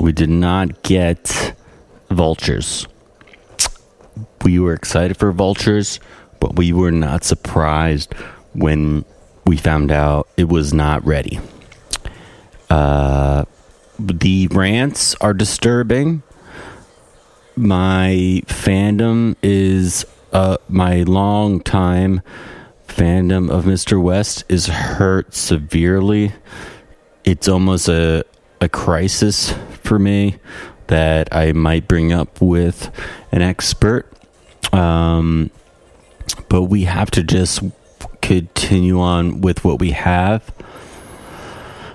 we did not get vultures. We were excited for vultures, but we were not surprised when we found out it was not ready. Uh, the rants are disturbing. My fandom is uh, my long time fandom of Mr. West is hurt severely. It's almost a a crisis for me that I might bring up with an expert. Um, but we have to just continue on with what we have.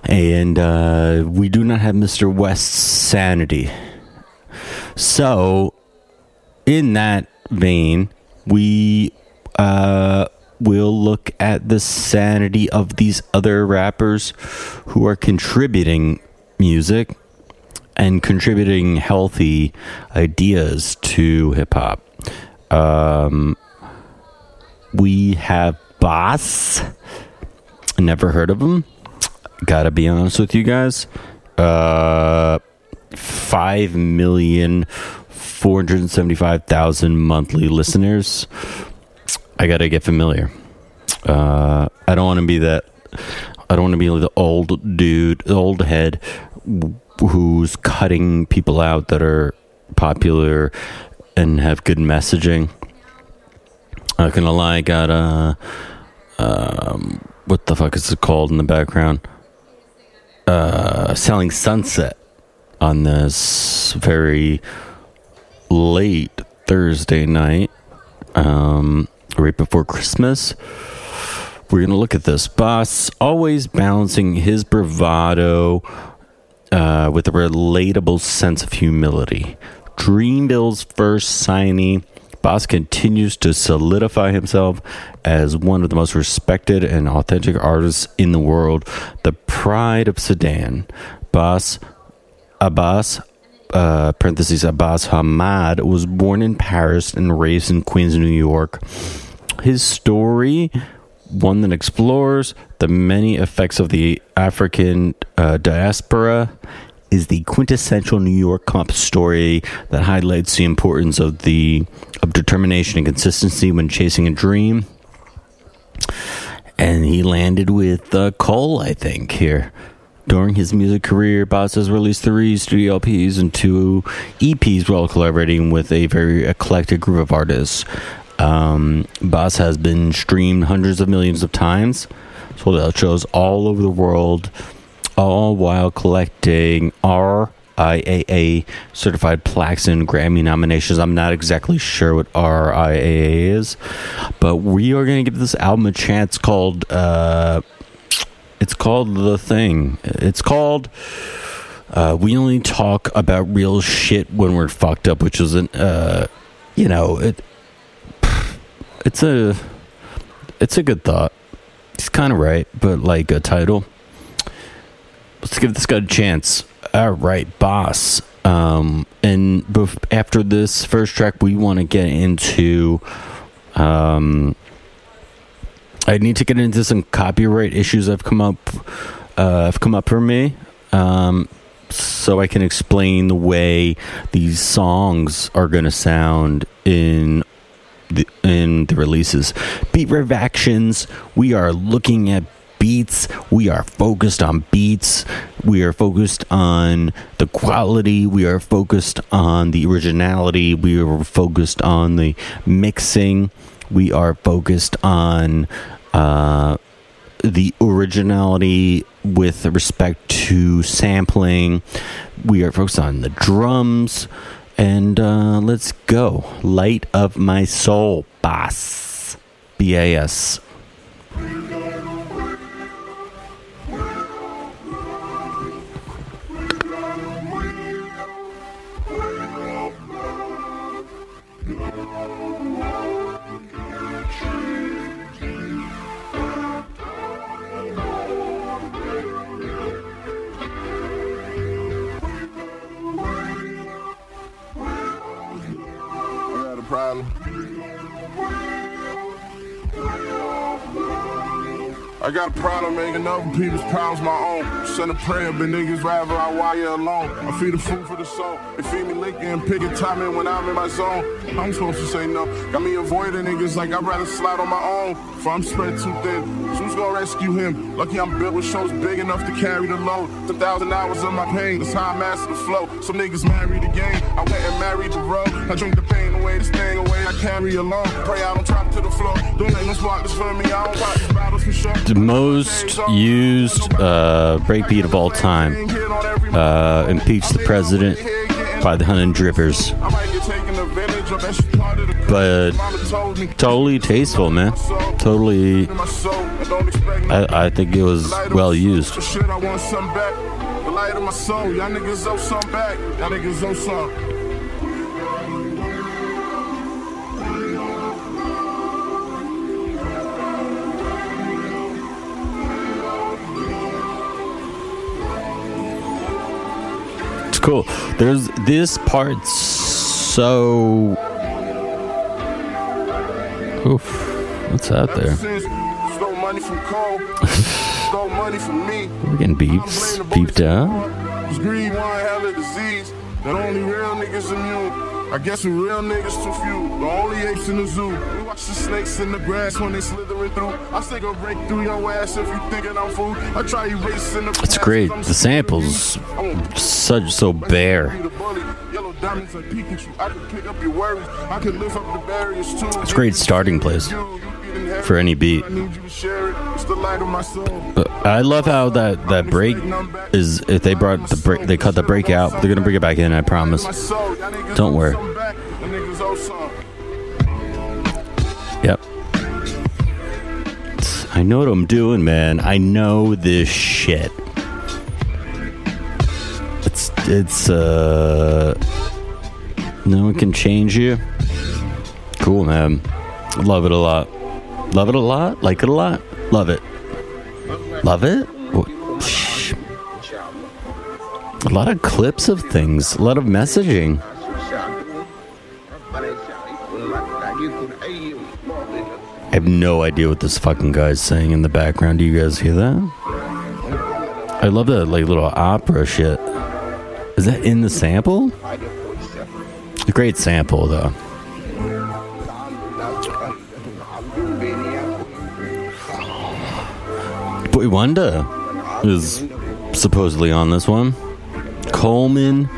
And uh, we do not have Mr. West's sanity. So, in that vein, we uh, will look at the sanity of these other rappers who are contributing music and contributing healthy ideas to hip hop. Um, we have Boss. Never heard of him. Gotta be honest with you guys. Uh, five million four hundred seventy-five thousand monthly listeners. I gotta get familiar. Uh, I don't want to be that. I don't want to be the old dude, the old head who's cutting people out that are popular and have good messaging. Not gonna lie, I got a um, what the fuck is it called in the background? Uh, selling sunset on this very late Thursday night, um, right before Christmas. We're gonna look at this. Bas always balancing his bravado uh, with a relatable sense of humility. Dreamville's first signee, Bas continues to solidify himself as one of the most respected and authentic artists in the world, the pride of Sudan. Bas Abbas, uh, parentheses, Abbas Hamad, was born in Paris and raised in Queens, New York. His story one that explores the many effects of the African uh, diaspora is the quintessential New York comp story that highlights the importance of the of determination and consistency when chasing a dream. And he landed with uh, Cole, I think, here. During his music career, Bas has released three studio LPs and two EPs while collaborating with a very eclectic group of artists. Um, Bas has been streamed hundreds of millions of times, sold out shows all over the world, all while collecting RIAA certified plaques and Grammy nominations. I'm not exactly sure what RIAA is, but we are going to give this album a chance called, uh, it's called The Thing. It's called. Uh, we only talk about real shit when we're fucked up, which isn't, uh, you know, it, it's a it's a good thought. He's kind of right, but like a title. Let's give this guy a chance. All right, boss. Um, and bef- after this first track, we want to get into. Um, I need to get into some copyright issues I've come up. Uh, have come up for me. Um, so I can explain the way these songs are going to sound in the, in the releases. Beat Revactions, we are looking at beats. We are focused on beats. We are focused on the quality. We are focused on the originality. We are focused on the mixing. We are focused on uh, the originality with respect to sampling. We are focused on the drums. And uh, let's go. Light of my soul, Bas. B A S. problem. I got a problem making other people's problems my own. Send a prayer, but niggas rather I wire alone. I feed the food for the soul. They feed me liquor and pick a timing when I'm in my zone. I'm supposed to say no. Got me avoiding niggas like I'd rather slide on my own. If I'm spread too thin, who's gonna rescue him? Lucky I'm built with shows big enough to carry the load. 10,000 hours of my pain, that's how I master the flow. Some niggas married the game, I went and married the road. I drink the pain away, this thing away, I carry along. Pray I don't drop to the floor. Don't let no spark this for me, I don't watch these battles for sure. The most used uh, breakbeat of all time. Uh, impeach the president by the Honey Drippers. But totally tasteful, man. Totally. I, I think it was well used. It's cool. There's this part so. Oof. What's out there? stole money from Cole, stole money from me. We're getting beeps, beeped out. Cause greed one hell of disease that only real niggas immune. I guess we real niggas too few. The only apes in the zoo. We watch the snakes in the grass when they slithering through. I stick a break through your ass if you thinking I'm fool. I try erasing the It's great. The samples such so bare. It's a great starting place for any beat. I love how that that break is. If they brought the break, they cut the break out. They're gonna bring it back in. I promise. Don't worry. Yep. I know what I'm doing, man. I know this shit. It's it's uh no one can change you. Cool, man. Love it a lot. Love it a lot. Like it a lot. Love it. Love it. A lot of clips of things. A lot of messaging. I have no idea what this fucking guy's saying in the background. Do you guys hear that? I love that like little opera shit. Is that in the sample? A great sample though. Boy Wonder is supposedly on this one. Coleman,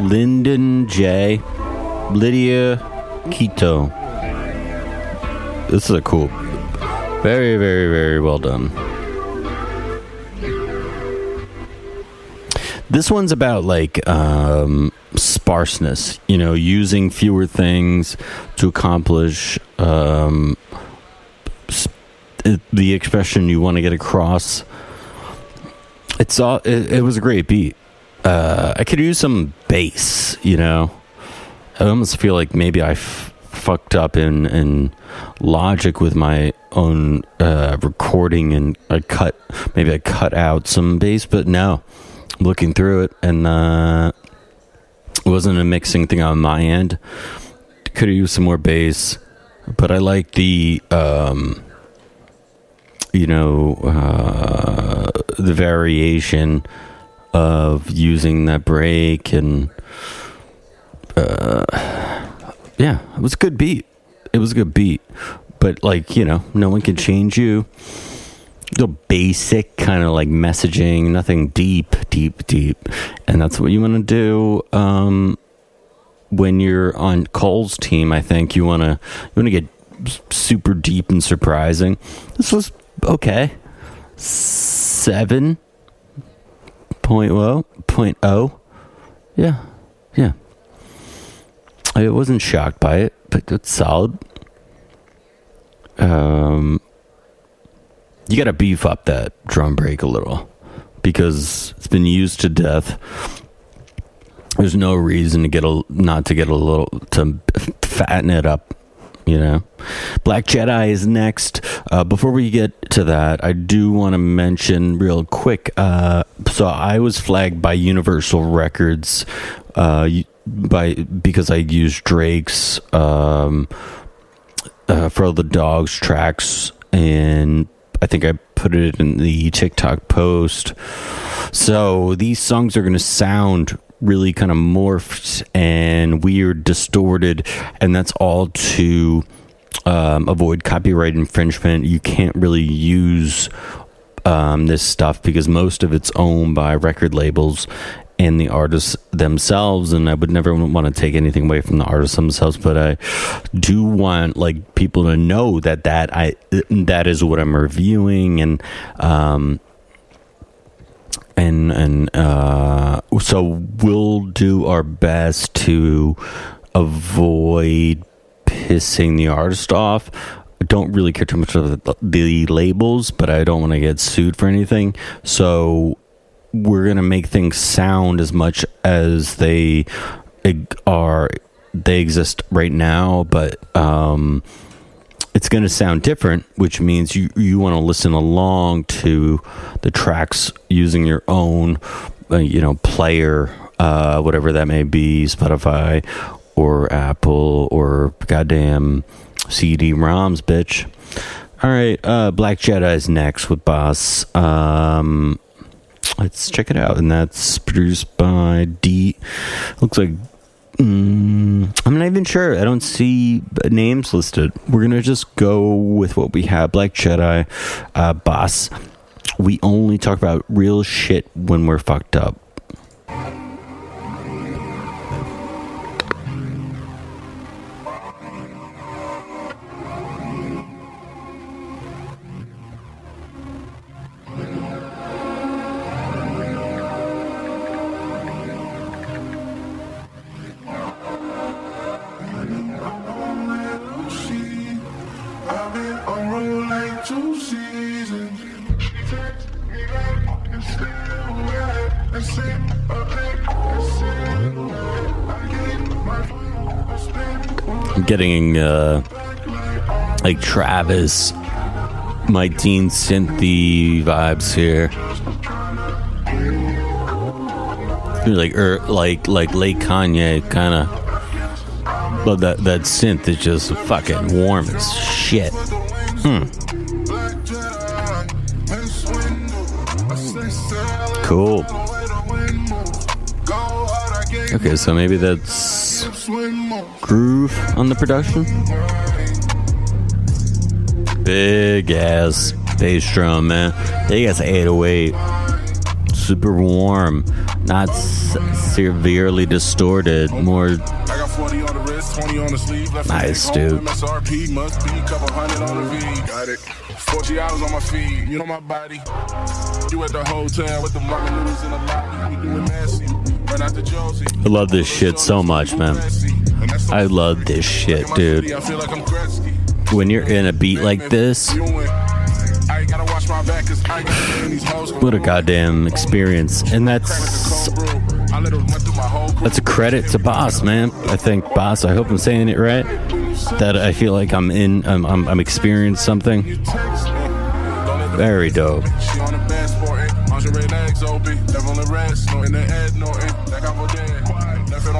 Lyndon J, Lydia Quito. This is a cool, very, very, very well done. This one's about like um, sparseness, you know, using fewer things to accomplish um, the expression you want to get across. It's all. It, it was a great beat. Uh, I could use some bass, you know. I almost feel like maybe I f- fucked up in in logic with my own uh, recording, and I cut maybe I cut out some bass, but no, looking through it, and uh, it wasn't a mixing thing on my end. Could have used some more bass, but I like the um, you know uh, the variation of using that break and uh, yeah, it was a good beat. It was a good beat, but like you know, no one can change you. The basic kind of like messaging, nothing deep, deep, deep, and that's what you want to do. Um, when you're on Cole's team, I think you want to you want to get super deep and surprising. This was okay. Seven point oh point oh. Yeah, yeah. I wasn't shocked by it, but it's solid. Um, you got to beef up that drum break a little because it's been used to death. There's no reason to get a not to get a little to fatten it up, you know. Black Jedi is next. Uh, before we get to that, I do want to mention real quick. Uh, so I was flagged by Universal Records uh, by because I used Drake's um, uh, for the dogs tracks and. I think I put it in the TikTok post. So these songs are going to sound really kind of morphed and weird, distorted, and that's all to um, avoid copyright infringement. You can't really use um, this stuff because most of it's owned by record labels and the artists themselves and i would never want to take anything away from the artists themselves but i do want like people to know that that i that is what i'm reviewing and um and and uh so we'll do our best to avoid pissing the artist off I don't really care too much of the, the labels, but I don't want to get sued for anything. So we're going to make things sound as much as they are they exist right now but um, it's going to sound different which means you you want to listen along to the tracks using your own uh, you know player uh, whatever that may be spotify or apple or goddamn cd-roms bitch. All right uh, black jedi's next with boss. Um, let's check it out. And that's produced by D. Looks like mm, I'm not even sure. I don't see names listed. We're gonna just go with what we have. Black Jedi, uh, Boss. We only talk about real shit when we're fucked up. Getting uh, like Travis, my Dean Synthy vibes here. Like er, like like late Kanye kind of, but that that synth is just fucking warm as shit. Hmm. Cool. Okay, so maybe that's groove on the production. Big ass bass drum, man. Big ass 808. Super warm, not s- severely distorted. More nice, dude. MSRP must be couple hundred on the V. Got it. 40 hours on my feet. You know my body. You at the hotel with the noodles in the lobby. We doing messy. I love this shit so much, man. I love this shit, dude. When you're in a beat like this, what a goddamn experience. And that's that's a credit to Boss, man. I think Boss, I hope I'm saying it right. That I feel like I'm in I'm I'm, I'm experiencing something. Very dope.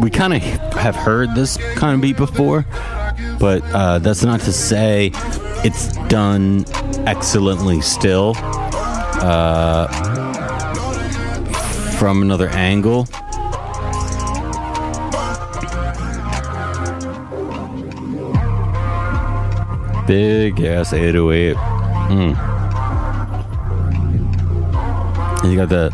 We kind of have heard this kind of beat before, but uh, that's not to say it's done excellently still uh, from another angle. Big ass 808. Mm. You got the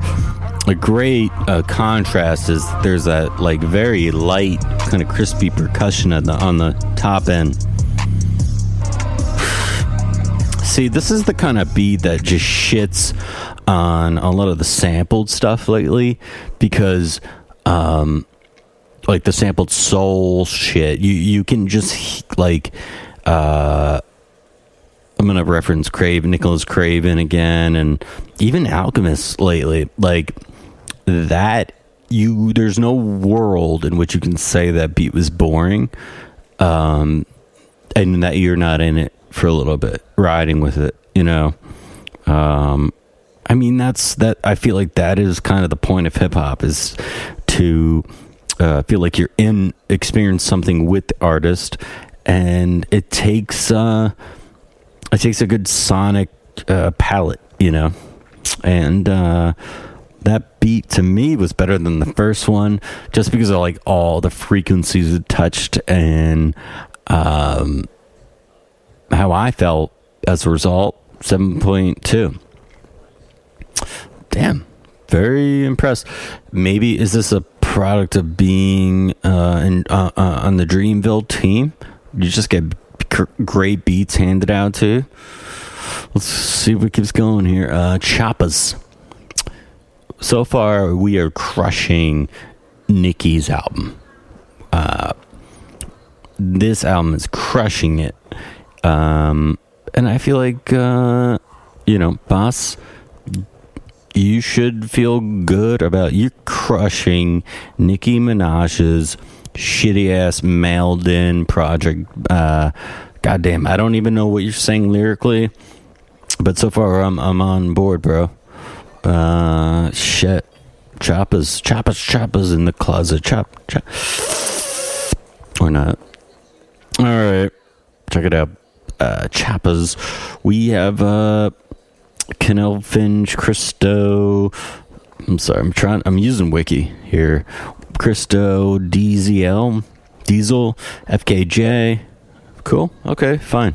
a great uh, contrast is there's that like very light kind of crispy percussion at the on the top end See, this is the kind of beat that just shits on a lot of the sampled stuff lately because um like the sampled soul shit you you can just like uh I'm gonna reference Craven, Nicholas Craven again, and even Alchemist lately. Like that, you there's no world in which you can say that beat was boring, um, and that you're not in it for a little bit, riding with it. You know, um, I mean that's that. I feel like that is kind of the point of hip hop is to uh, feel like you're in experience something with the artist, and it takes. Uh, it takes a good sonic uh, palette, you know, and uh, that beat to me was better than the first one, just because of like all the frequencies it touched and um, how I felt as a result. Seven point two. Damn, very impressed. Maybe is this a product of being uh, in, uh, uh, on the Dreamville team? You just get great beats handed out to. Let's see what keeps going here. Uh, Choppas. So far, we are crushing Nicki's album. Uh, this album is crushing it. Um, and I feel like, uh, you know, boss, you should feel good about you crushing Nicki Minaj's shitty ass mailed in project. Uh, goddamn, I don't even know what you're saying lyrically, but so far I'm I'm on board, bro. Uh, shit, choppers, choppers, choppers in the closet, chop, chop, or not. All right, check it out. Uh, choppers. We have uh, Canei Finch, Christo. I'm sorry, I'm trying. I'm using Wiki here. Christo, DZL, Diesel, FKJ. Cool. Okay, fine.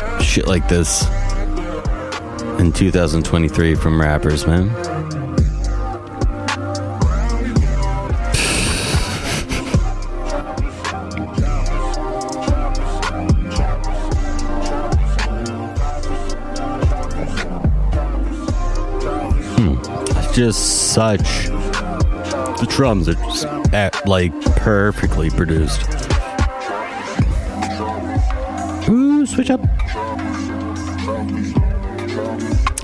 shit like this in 2023 from rappers, man. Hmm. It's just such. The drums are just at, like perfectly produced. Ooh, switch up.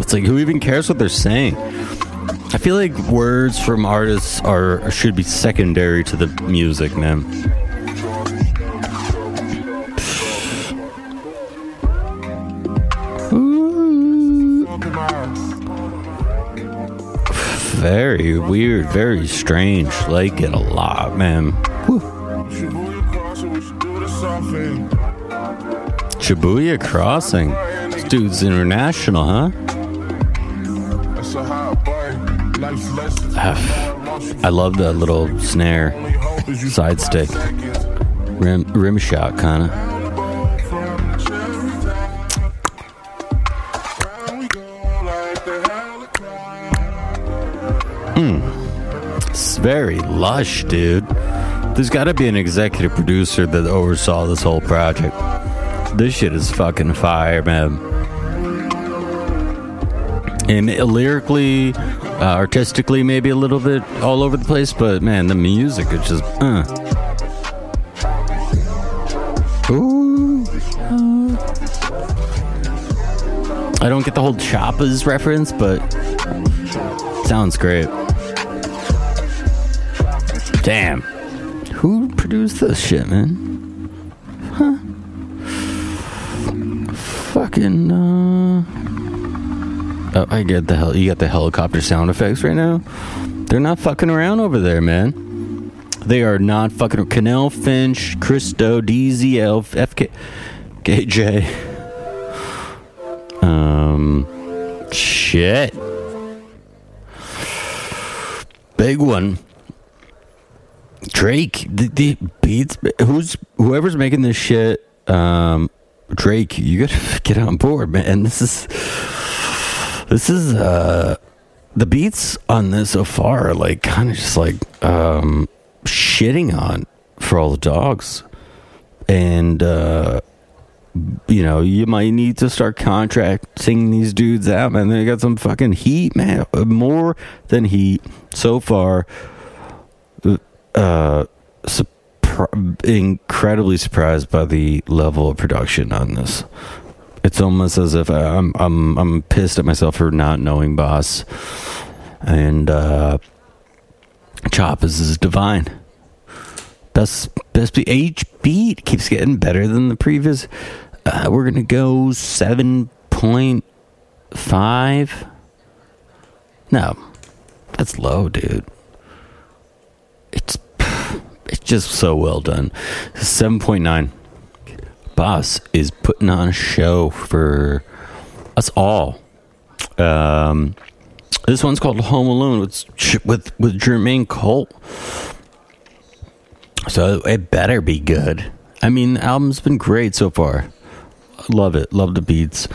It's like who even cares what they're saying? I feel like words from artists are should be secondary to the music, man. very weird, very strange. Like it a lot, man. Shibuya Crossing. This dude's international, huh? I love that little snare, side stick, rim, rim shot, kind of. Mm. It's very lush, dude. There's got to be an executive producer that oversaw this whole project. This shit is fucking fire, man. And lyrically, uh, artistically, maybe a little bit all over the place, but man, the music is just. Uh. I don't get the whole Choppas reference, but sounds great. Damn. Who produced this shit, man? Huh. Fucking, uh. I get the hell. You got the helicopter sound effects right now. They're not fucking around over there, man. They are not fucking. Canei Finch, Christo, DZL, FK, KJ. Um, shit. Big one. Drake, the, the beats. Who's whoever's making this shit? Um, Drake, you gotta get on board, man. This is this is uh the beats on this so far like kind of just like um shitting on for all the dogs. And uh you know you might need to start contracting these dudes out man. They got some fucking heat man more than heat so far. Uh surpri- incredibly surprised by the level of production on this it's almost as if I'm I'm I'm pissed at myself for not knowing Boss, and uh, Chop is, is divine. Best best be H beat keeps getting better than the previous. Uh, we're gonna go seven point five. No, that's low, dude. It's it's just so well done. Seven point nine. Boss is putting on a show for us all. Um, this one's called Home Alone with with with Jermaine Cole. So it better be good. I mean, the album's been great so far. Love it. Love the beats.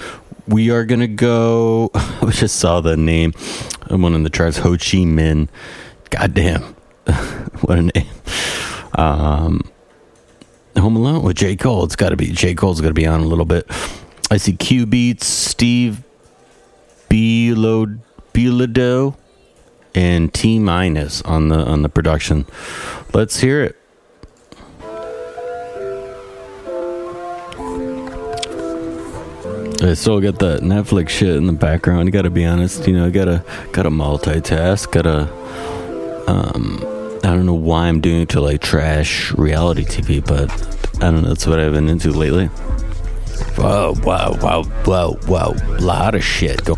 We are gonna go. I just saw the name. One in the charts. Ho Chi Minh. Goddamn, what a name. Um, Home Alone with J. Cole. It's got to be J. Cole's got to be on a little bit. I see Cubeatz, Steve Bilodeau, and T minus on the on the production. Let's hear it. I still got that Netflix shit in the background. You got to be honest, you know, gotta gotta multitask. Gotta um, I don't know why I'm doing it to like trash reality TV, but I don't know. That's what I've been into lately. Wow, wow, wow, wow, wow. A lot of shit. Go.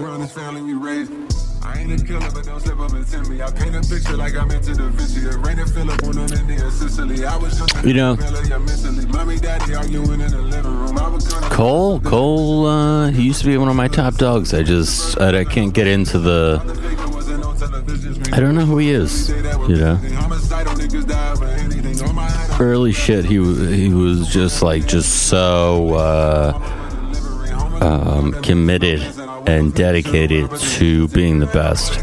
Around this family we raised. I ain't a killer, but don't slip up and tempt me. I paint a picture like I'm into Da Vinci. It rained and Philip on an Indian Sicily. I was just You know-. Mommy, daddy arguing in the living room. I was gonna Cole, Cole, uh, he used to be one of my top dogs. I just, I, I can't get into the. I don't know who he is, you know. Early shit, he he was just like just so uh, um, committed and dedicated to being the best.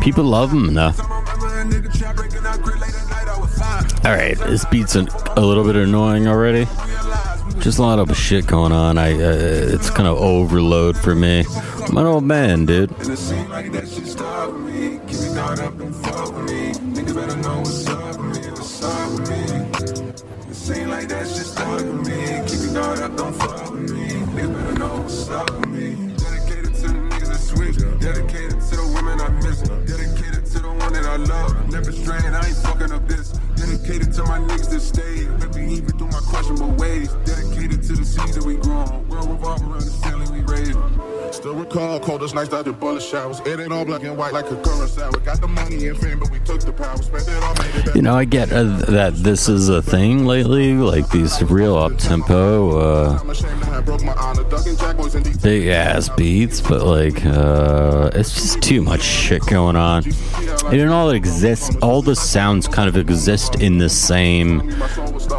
People love him though. All right, this beat's a, a little bit annoying already. Just a lot of shit going on. I uh, it's kind of overload for me. I'm an old man, dude. Keep up, don't fuck with me. Niggas better know what's up with me. Dedicated to the niggas that switch. Dedicated to the women I miss. Dedicated to the one that I love. Never straying, I ain't fucking up this. Dedicated to my niggas that stayed with me even through my questionable ways. Dedicated to the seeds that we grown. World revolve around the family we raised. Still recall coldest nights after bullet showers. It ain't all black and white like a current sour. Got the money and fame, but we took the power. Spent it all, made it back. You know, I get uh, that this is a thing lately, like these real up tempo, uh, I'm ashamed to have broke my honor. Ducking jack boys in detail. big ass beats, but like, uh, it's just too much shit going on. And it all exists, all the sounds kind of exist in the same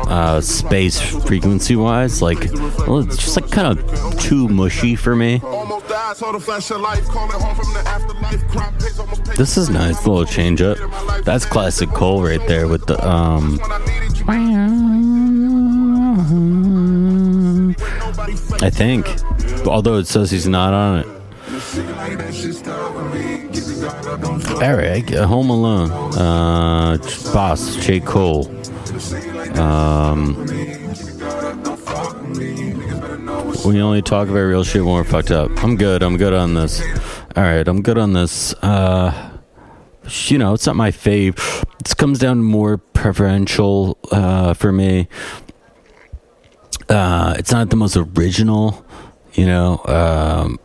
uh, space frequency wise. Like, well, it's just like kind of too mushy for me. Almost died, saw the of life. Call it home from the afterlife. Crime pays almost paid. This is nice, little change up. That's classic Cole right there with the um. When I needed you, nobody fake. I think, although it says he's not on it. Right, Home Alone. Uh, Boss, J. Cole. Um, we only talk about real shit when we're fucked up. I'm good. I'm good on this. All right, I'm good on this. Uh, you know, it's not my fave. This comes down more preferential uh, for me. Uh, it's not the most original, you know. Um,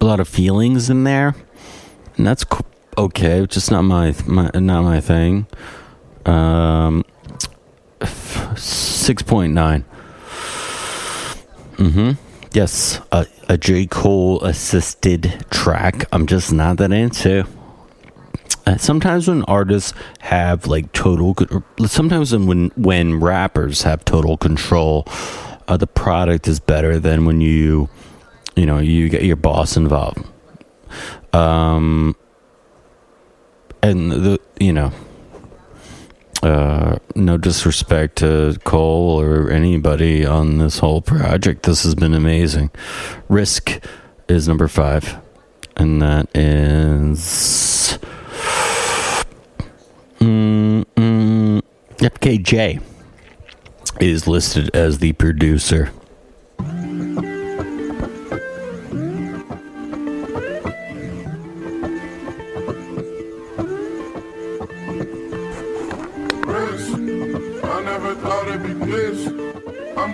a lot of feelings in there, and that's okay. Just not my, my not my thing. Um, six point nine. Mm-hmm. Yes, a, a J. Cole assisted track. I'm just not that into. Uh, sometimes when artists have like total, sometimes when when rappers have total control, uh, the product is better than when you, you know, you get your boss involved. Um, and the you know, uh, no disrespect to Cole or anybody on this whole project. This has been amazing. Risk is number five, and that is Mm, mm, FKJ is listed as the producer.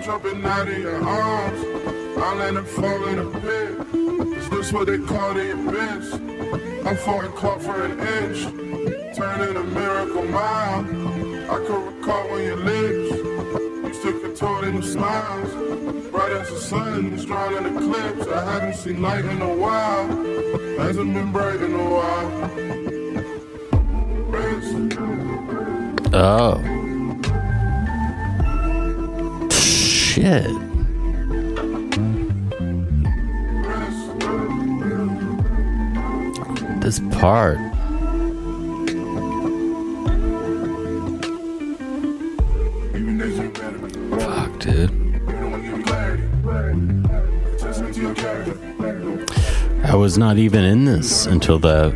Jumping out of your arms. I land and fall in a pit. Is this what they call the abyss? I'm falling caught for an inch turning a miracle mile. I could recall when your lips used to contort into smiles. Bright as the sun, strong in eclipse. I haven't seen light in a while. Hasn't been bright in a while. Oh. Shit. This part. Fuck, dude. I was not even in this until the.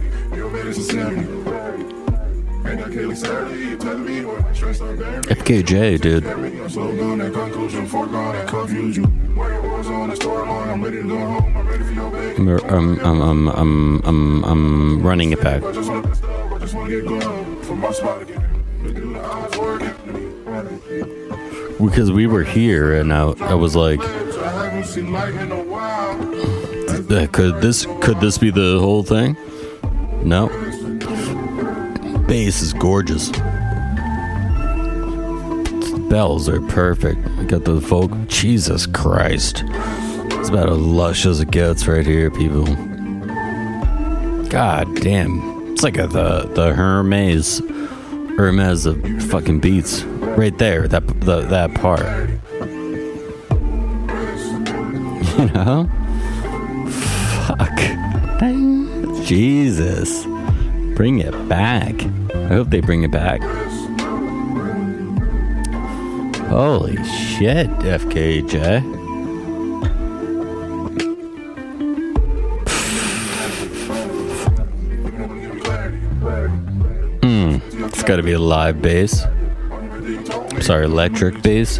FKJ, dude. I'm, I'm, I'm, I'm, I'm, I'm running it back. Because we were here and I, I was like could this could this be the whole thing? No bass is gorgeous. The bells are perfect. I got the folk jesus christ. It's about as lush as it gets right here people. God damn. It's like a, the the hermes hermes of fucking beats. Right there that the, that part. You know? Fuck. Jesus bring it back. I hope they bring it back. Holy shit fkj Hmm, it's got to be a live bass. Sorry, electric bass.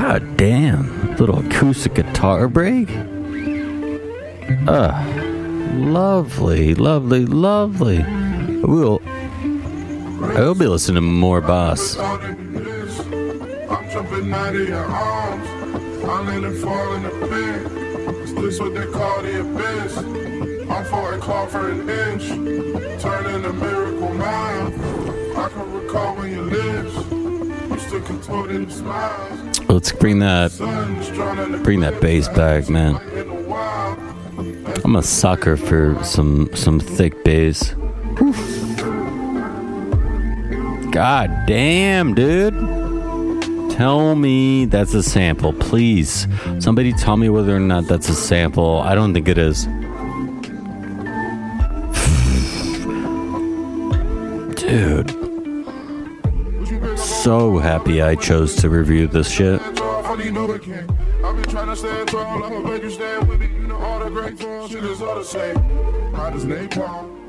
God damn. Little acoustic guitar break. Ah, lovely, lovely, lovely. We'll. I will be listening to more Boss. I'm arms. a call for for an inch, turning a miracle mile. I can recall when your lips used Oh, let's bring that bring that bass back, man. I'm a sucker for some some thick bass. God damn, dude. Tell me that's a sample, please. Somebody tell me whether or not that's a sample. I don't think it is. Dude. So happy I chose to review this shit.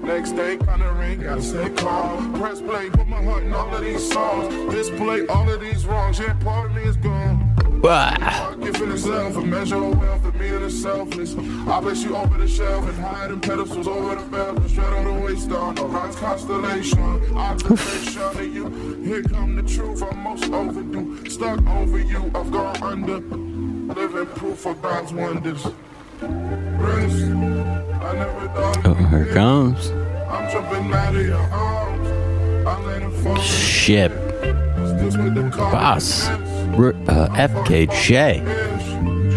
Next day kinda ring, gotta stay calm. Press play, put my heart in all of these songs. Display all of these wrongs, yeah, part of me is gone. Giving itself a measure of wealth and being is selfless. I place you over the shelf and hide in pedestals over the belt and straight on the waist on the God's constellation. Observation of you. Here come the truth, I'm most overdue. Stuck over you, I've gone under. Living proof of God's wonders. Risk, I never thought Oh, here it comes. I'm jumping out of your arms. I let it fall. Shit. Bas. Uh.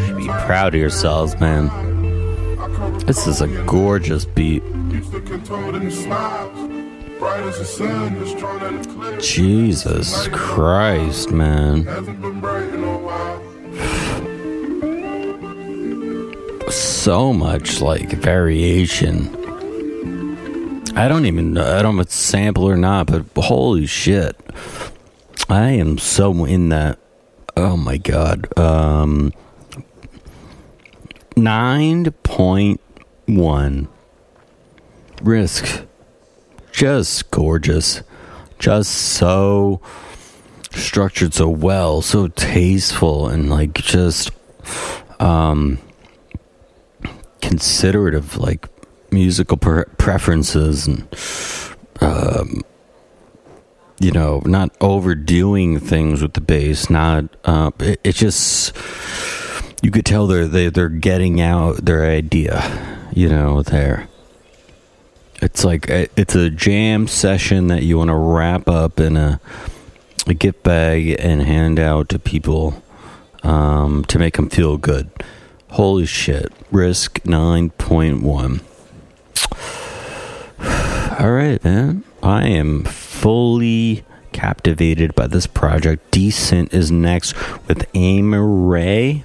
Should be proud of yourselves, man. This is a gorgeous beat. Jesus Christ, man. So much like variation. I don't even know. I don't know if it's sample or not, but holy shit. I am so in that. Oh my god. Um, 9.1 risk. Just gorgeous. Just so structured so well, so tasteful, and like just um considerate of like musical pre- preferences and um you know not overdoing things with the bass not uh it, it just you could tell they're they, they're getting out their idea you know there it's like it's a jam session that you want to wrap up in a, a gift bag and hand out to people um, to make them feel good. Holy shit. Risk 9.1. All right, man. I am fully captivated by this project. Decent is next with Amaarae.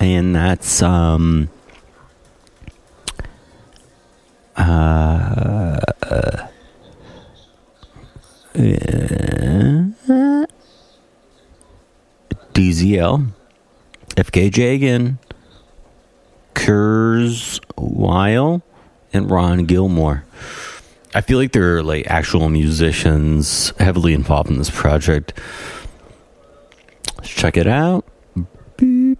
And that's um uh, DZL, FKJ again, Kurzweil, and Ron Gilmore. I feel like they're like actual musicians heavily involved in this project. Let's check it out. Beep.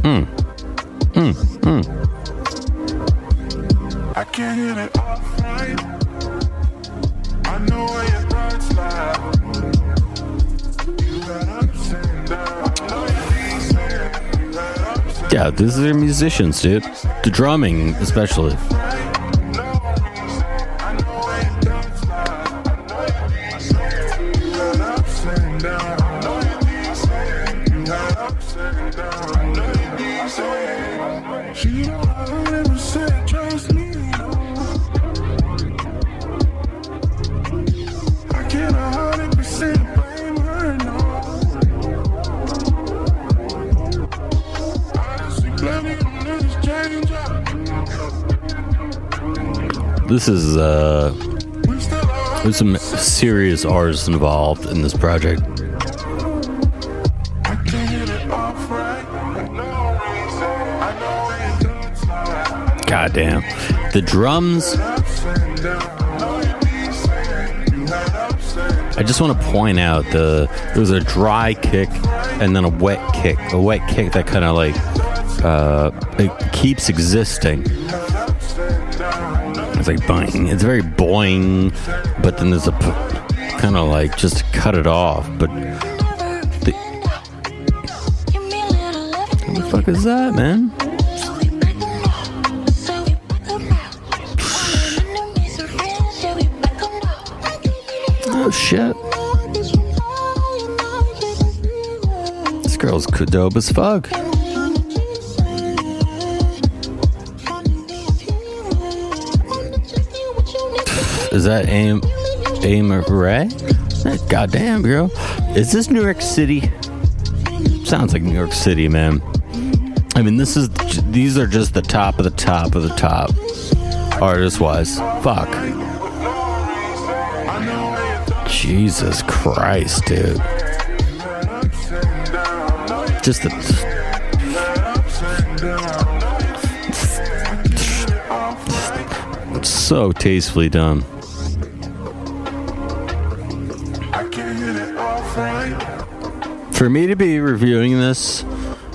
Hmm. Hmm. Hmm. I can't it off right. I know where your. Yeah, these are musicians, dude. The drumming, especially. This is uh there's some serious artists involved in this project. I can't hit it off right. No reason. I know where your thoughts lie. God damn. The drums. I just want to point out the there was a dry kick and then a wet kick. A wet kick that kind of like uh it keeps existing. It's like boing. It's very boing, but then there's a p- kind of like just cut it off. But the, what the fuck is that, man? Oh shit. This girl's dope as fuck. Is that Aim Amaarae? Goddamn, girl. Is this New York City? Sounds like New York City, man. I mean, this is these are just the top of the top of the top, artist wise. Fuck. Jesus Christ, dude. Just the. So tastefully done. For me to be reviewing this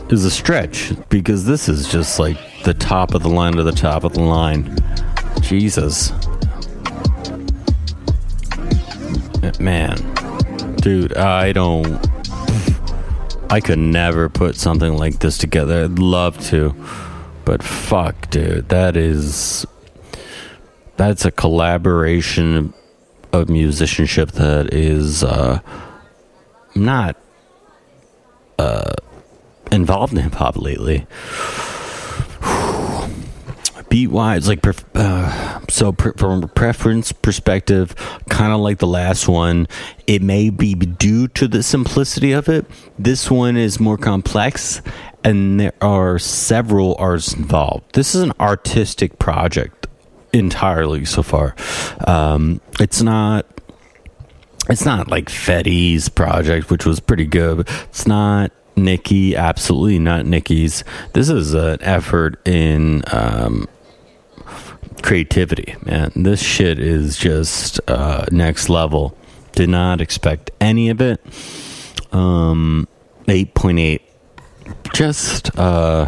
is a stretch because this is just like the top of the line to the top of the line. Jesus. Man, dude, I don't. I could never put something like this together. I'd love to, but fuck, dude, that is. That's a collaboration of musicianship that is uh, not uh, involved in hip hop lately. Beat wise, like uh, so, from a preference perspective, kind of like the last one, it may be due to the simplicity of it. This one is more complex, and there are several artists involved. This is an artistic project entirely so far. Um, it's not it's not like Fetty's project, which was pretty good. It's not Nikki, absolutely not Nikki's. This is an effort in um, creativity, man. This shit is just uh, next level. Did not expect any of it. Um, 8.8. Just uh,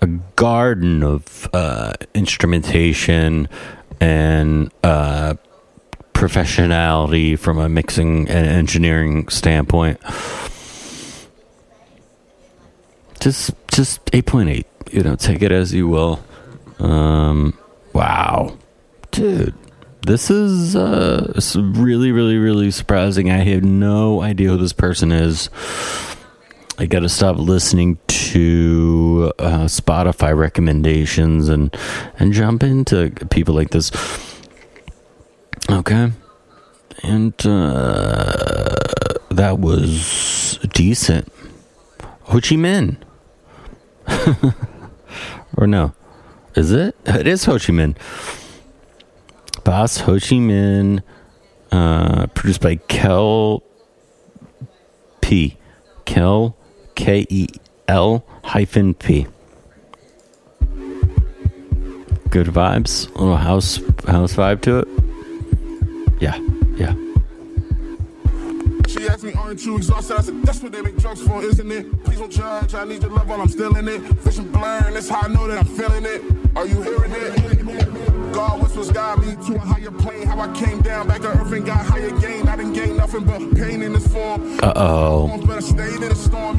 a garden of uh, instrumentation and uh, professionality from a mixing and engineering standpoint. Just just 8.8. You know, take it as you will. Um, wow. Dude, this is uh really really really surprising. I have no idea who this person is. I got to stop listening to uh, Spotify recommendations and and jump into people like this. Okay. And uh, that was decent. Ho Chi Minh. or no. Is it? It is Ho Chi Minh. Bas Ho Chi Minh. Uh, produced by Kel P. Kel K E L hyphen P. Good vibes. Little house house vibe to it. Yeah, yeah. She asked me, aren't you exhausted? I said, that's what they make drugs for, isn't it? Please don't judge, I need your love while I'm still in it. Vision blurring, that's how I know that I'm feeling it. Are you hearing it? God whispers guide me to a higher plane. How I came down back to earth and got higher gain. I didn't gain nothing but pain in this form. Uh oh.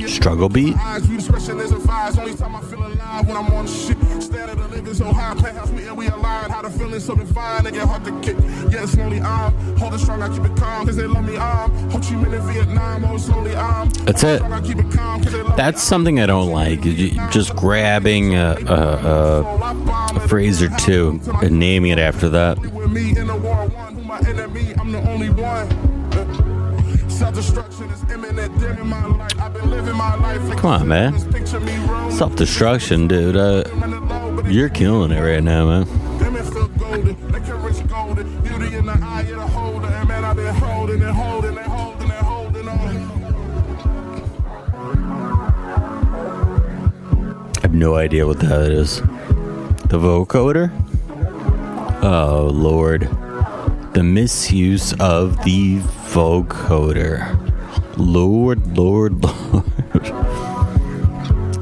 Struggle beat. Eyes, we specialists advise. Only time I feel alive when I'm on shit. Standard of living so high. Penthouse, we and we align. How the feeling so divine. They get hard to kick. Yeah, slowly I'm holding strong. I keep it calm. Cause they love me. I'm Ho Chi Minh in Vietnam. Oh, slowly I'm. That's it. That's something I don't like. Just grabbing a, a, a, a phrase or two and naming it after that. Come on, man. Self destruction, dude. Uh, you're killing it right now, man. I have no idea what that is. The vocoder? Oh, Lord. The misuse of the vocoder. Lord, Lord, Lord.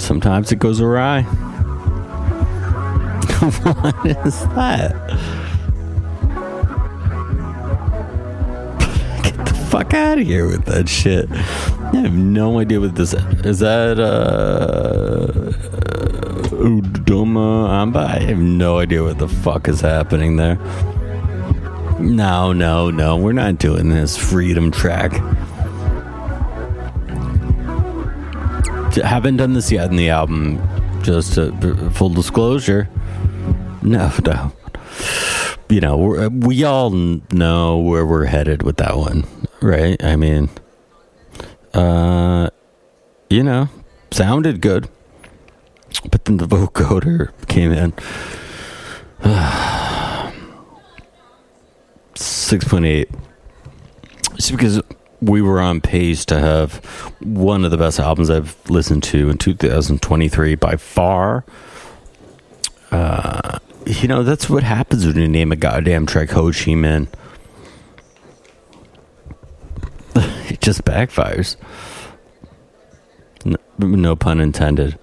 Sometimes it goes awry. what is that? Get the fuck out of here with that shit. I have no idea what this is. Is that, uh. Udoma? I have no idea what the fuck is happening there. No, no, no. We're not doing this freedom track. Haven't done this yet in the album. Just to, full disclosure. No, no. You know, we're, we all know where we're headed with that one, right? I mean, uh, you know, sounded good, but then the vocoder came in. 6.8 just because we were on pace to have one of the best albums I've listened to in 2023 by far. Uh, you know, that's what happens when you name a goddamn track Ho Chi Minh. it just backfires. No, no pun intended.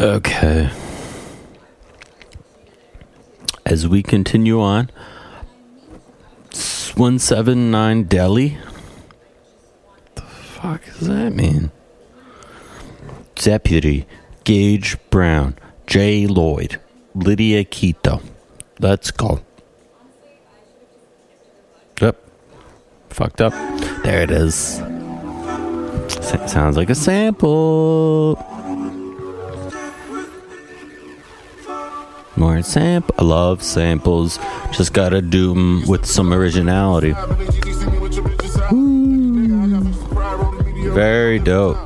Okay. As we continue on, 179 Deli. What the fuck does that mean? Deputy Gage Brown, Jay Lloyd, Lydia Quito. Let's go. Yep. Fucked up. There it is. sounds like a sample. More sample. I love samples. Just gotta do them with some originality. Ooh. Very dope.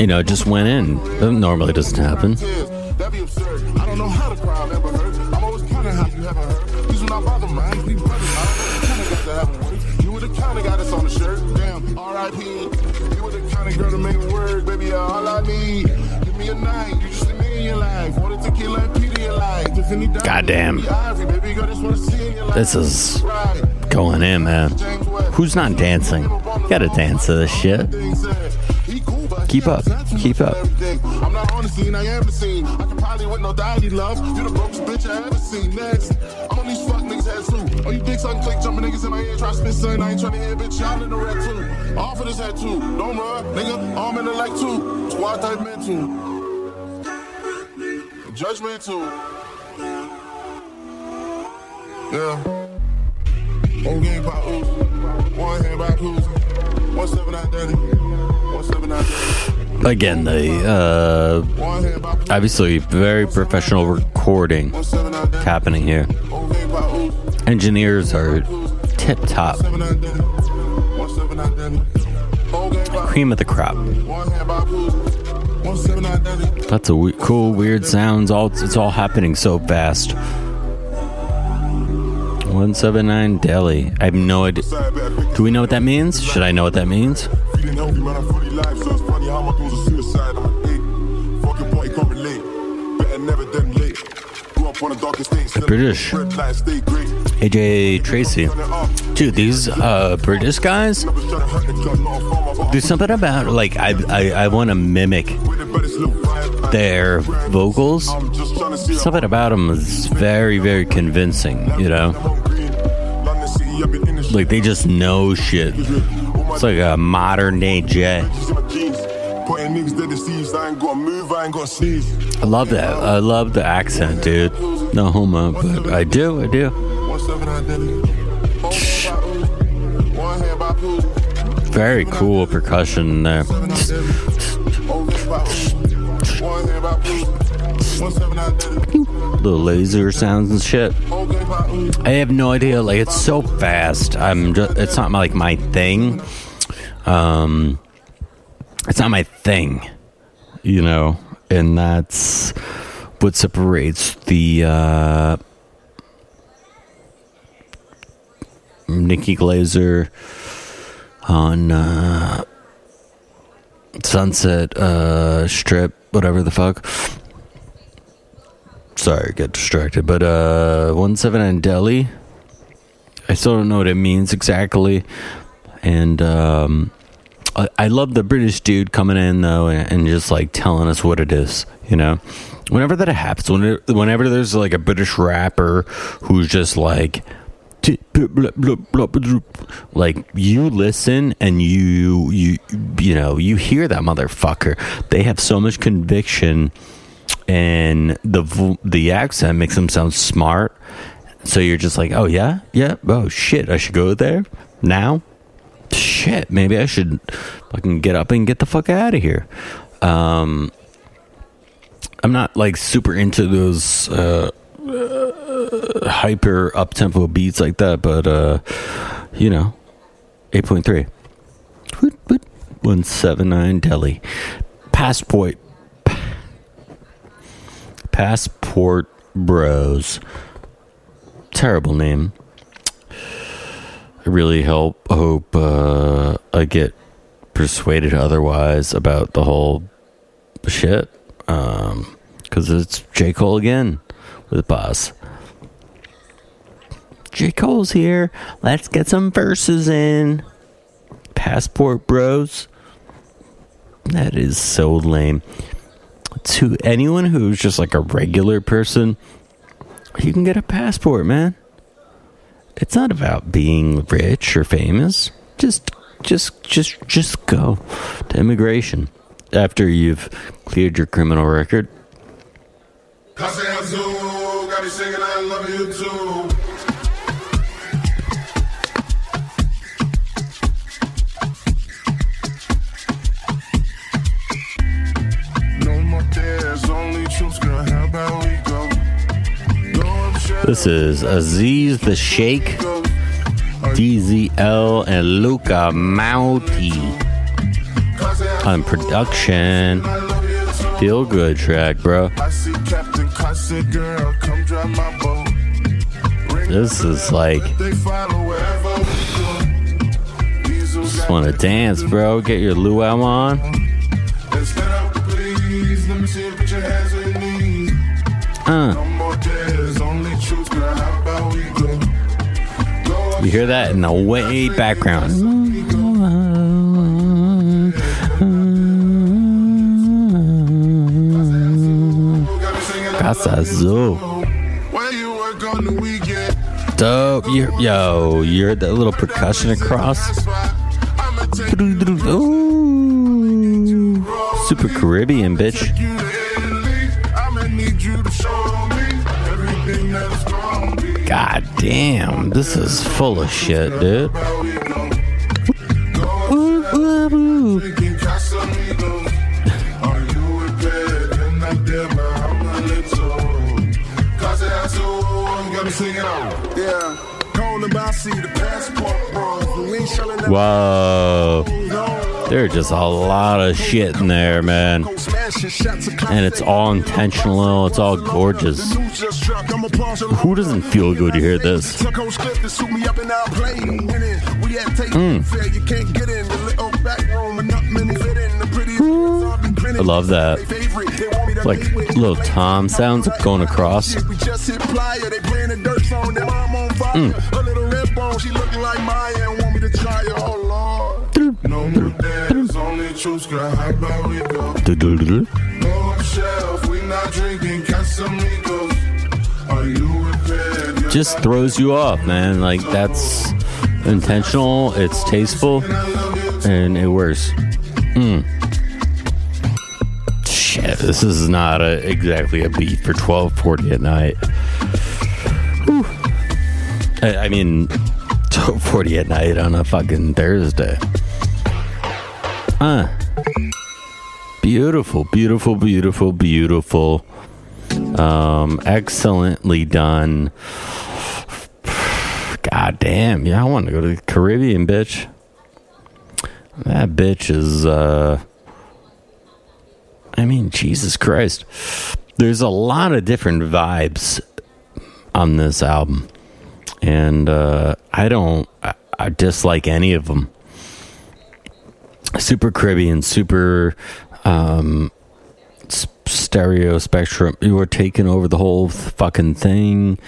You know, just went in. That normally doesn't happen. Goddamn. This is going in, man. Who's not dancing? You gotta dance to this shit. Keep up. Keep up. I'm not on the scene, I am the scene. I can probably with no daddy love. You the brokest bitch I ever seen. Next. I'm on these fuck niggas heads too. Oh, you dick sucking click jumping niggas in my ear. Try to spit something. I ain't trying to hear bitch. Y'all in the red too. Off of this head too. Don't run, nigga. I'm in the like too. Squad type men too. Judgmental. Yeah. Whole game by Uzi. One hand by Uzi. One seven out daddy. One seven out Again, the uh, obviously very professional recording happening here. Engineers are tip top, cream of the crop. That's a cool, weird sounds. All it's all happening so fast. 179 Deli. I have no idea. Do we know what that means? Should I know what that means? British. AJ Tracey. Dude, these uh, British guys, there's something about, like, I, I, I want to mimic their vocals. Something about them is very, very convincing, you know? Like, they just know shit. It's like a modern day Jay. I love that. I love the accent, dude. No homo, but I do. I do. Very cool percussion there. Little laser sounds and shit. I have no idea. Like it's so fast. I'm just. It's not like my thing. Um, it's not my thing. You know, and that's what separates the uh, Nikki Glazer on uh, Sunset uh, Strip, whatever the fuck. Sorry, get distracted. But uh, 179 Deli. I still don't know what it means exactly. And um, I, I love the British dude coming in, though, and, and just like telling us what it is, you know? Whenever that happens, whenever, whenever there's like a British rapper who's just like, like you listen and you you you know you hear that motherfucker they have so much conviction and the the accent makes them sound smart. So you're just like, oh yeah, yeah, oh shit, I should go there now. Shit, maybe I should fucking get up and get the fuck out of here. Um, I'm not like super into those uh, uh, hyper up tempo beats like that, but uh, you know, eight point three. One seven nine Deli. Passport. Passport Bros. Terrible name. Really help hope uh, I get persuaded otherwise about the whole shit. Um, because it's J Cole again with Bas. J Cole's here. Let's get some verses in. Passport Bros. That is so lame. To anyone who's just like a regular person, you can get a passport, man. It's not about being rich or famous. Just just just just go to immigration after you've cleared your criminal record. This is Aziz the Shake, DZL, and Luca Mauti on production. Feel good track, bro. This is like. Just want to dance, bro. Get your luau on. Uh. You hear that in the way background. Casa Zoo. Dope. You, yo, you heard that little percussion across? Ooh. Super Caribbean, bitch. God damn, this is full of shit, dude. Whoa. There's just a lot of shit in there, man. And it's all intentional, it's all gorgeous. Who doesn't feel good to hear this? Mm. I love that. Like little Tom sounds going across. Mm. Just throws you off, man. Like that's intentional. It's tasteful, and it works. Mm. Shit, this is not a, exactly a beat for twelve forty at night. I, I mean, twelve forty at night on a fucking Thursday. Ah. Beautiful, beautiful, beautiful, beautiful. Um, excellently done. God damn, yeah, I want to go to the Caribbean, bitch. That bitch is, uh, I mean, Jesus Christ. There's a lot of different vibes on this album. And, uh, I don't, I, I dislike any of them super Caribbean, super um, stereo spectrum. You were taking over the whole fucking thing.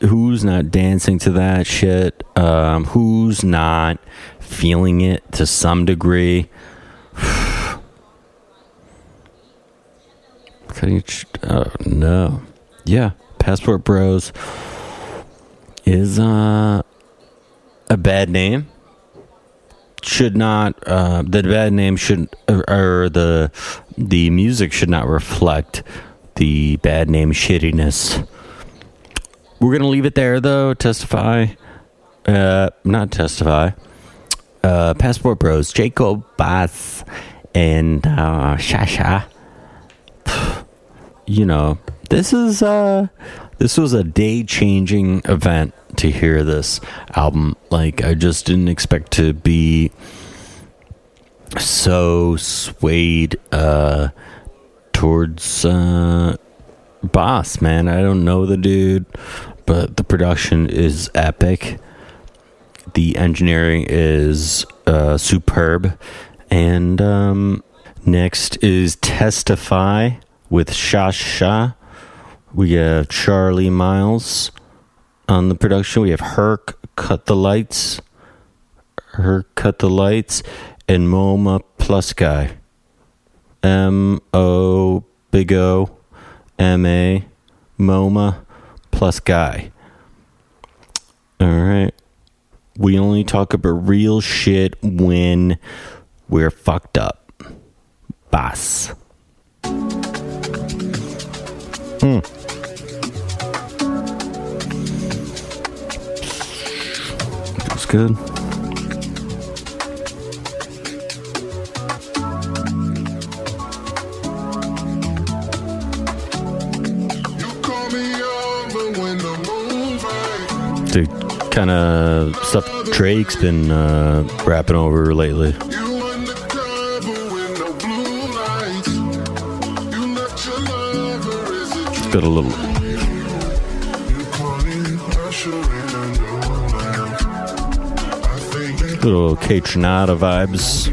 Who's not dancing to that shit? Um, who's not feeling it to some degree? Cutting, uh, no, yeah. Passport Bros is uh, a bad name should not uh, the bad name should or, or the the music should not reflect the bad name shittiness. We're gonna leave it there though. Testify, uh, not testify. Uh, Passport Bros, Jacob Bass, and uh, Shasha. You know, this is uh, this was a day changing event to hear this album. Like, I just didn't expect to be so swayed uh, towards uh, Bas, man. I don't know the dude, but the production is epic. The engineering is uh, superb. And um, next is Testify with Shasha. We have Charlie Miles on the production. We have Herc Cut the Lights. Herc Cut the Lights. And MoMA Plus Guy. M O Big O M A MoMA Plus Guy. All right. We only talk about real shit when we're fucked up. Bas. Hmm. Feels good. The kind of stuff Drake's been uh, rapping over lately. Got a little little Kaytranada vibes.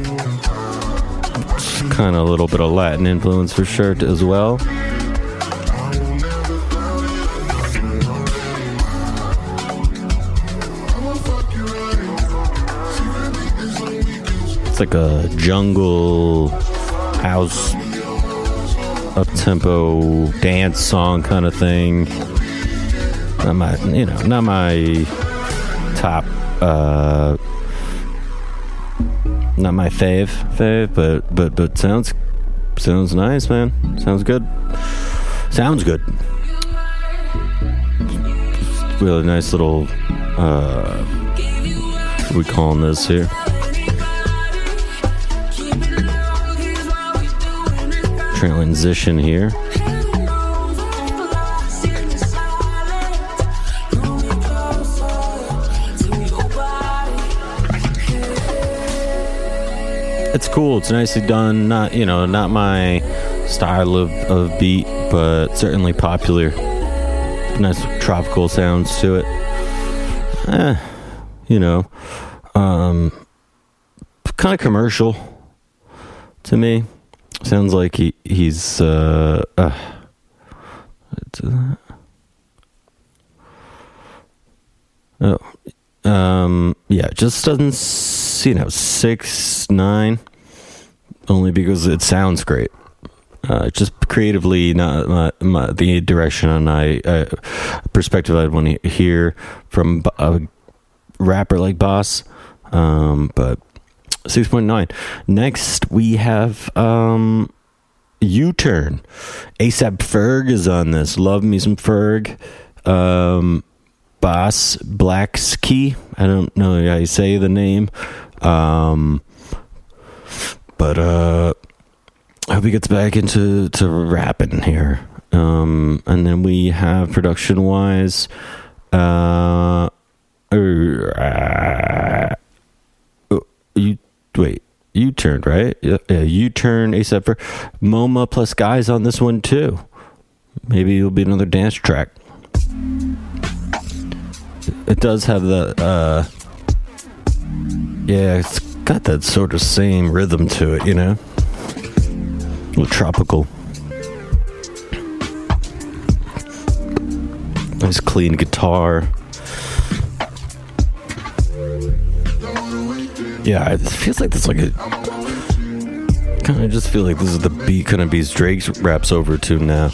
Kind of a little bit of Latin influence for sure as well. It's like a jungle house up tempo dance song kind of thing. Not my, you know, not my top, uh, not my fave, fave, but but but sounds sounds nice, man. Sounds good. Sounds good. Really nice little. uh we calling this here? Transition here. It's cool. It's nicely done. Not you know, not my style of, of beat, but certainly popular. Nice tropical sounds to it. Eh, you know, um, kind of commercial to me. Sounds like he he's uh, uh oh um yeah just doesn't you know six nine only because it sounds great. Uh, just creatively not my, my, the direction and I uh, perspective I'd want to hear from a rapper like Bas. Um but 6.9 next we have um u-turn. Asap ferg is on this. Love me some ferg. Um Bas Blxckie. I don't know how you say the name. Um but uh i hope he gets back into to rapping here. Um and then we have production wise uh uh, you wait you turned right? Yeah, you turn asap for moma plus guys on this one too. Maybe it'll be another dance track. It does have the uh yeah it's got that sort of same rhythm to it you know? A little tropical. Nice clean guitar Yeah, it feels like this like a kind of just feel like this is the beat kind of beats Drake's raps over to now.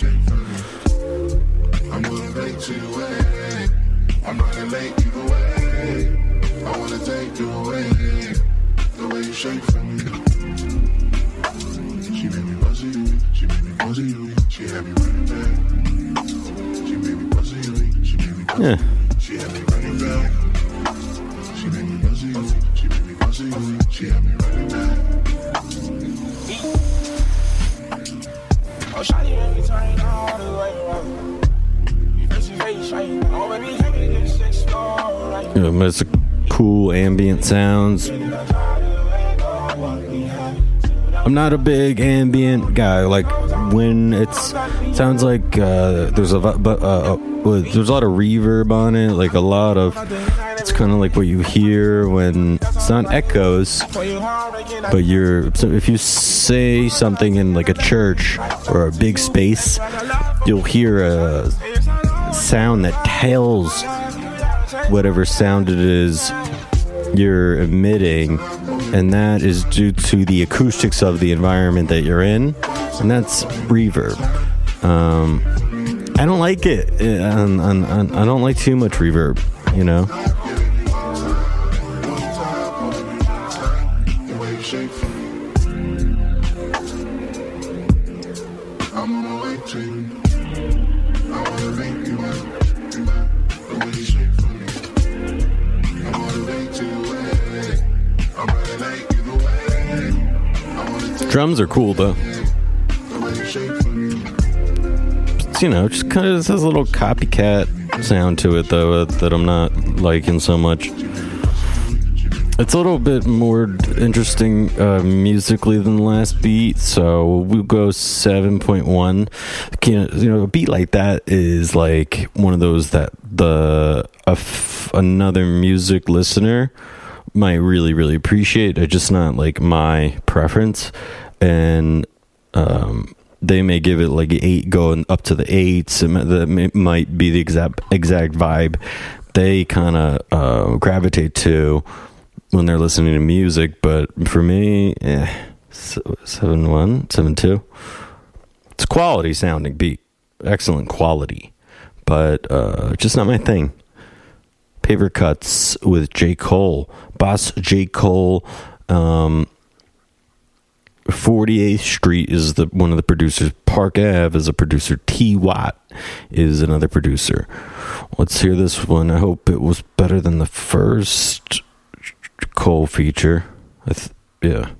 Not a big ambient guy. Like when it's sounds like uh, there's a but uh, uh, there's a lot of reverb on it. Like a lot of it's kind of like what you hear when it's not echoes, but you're so if you say something in like a church or a big space, you'll hear a sound that tells whatever sound it is you're emitting, and that is due to the acoustics of the environment that you're in, and that's reverb. Um, I don't like it. And- and I don't like too much reverb, you know. Drums are cool though. You know, just kind of has a little copycat sound to it though uh, that I'm not liking so much. It's a little bit more interesting uh, musically than the last beat, so we'll go 7.1. Can- You know, a beat like that is like one of those that the a f- another music listener might really really appreciate. It's just not like my preference, and um, they may give it like eight, going up to the eights. and That might be the exact exact vibe they kind of uh, gravitate to when they're listening to music. But for me, eh, seven one, seven two. It's quality sounding beat, excellent quality, but uh, just not my thing. Paper cuts with J Cole, Bas J Cole. Um, 48th Street is the one of the producers. Park Ave is a producer. T Watt is another producer. Let's hear this one. I hope it was better than the first Cole feature. Th- yeah.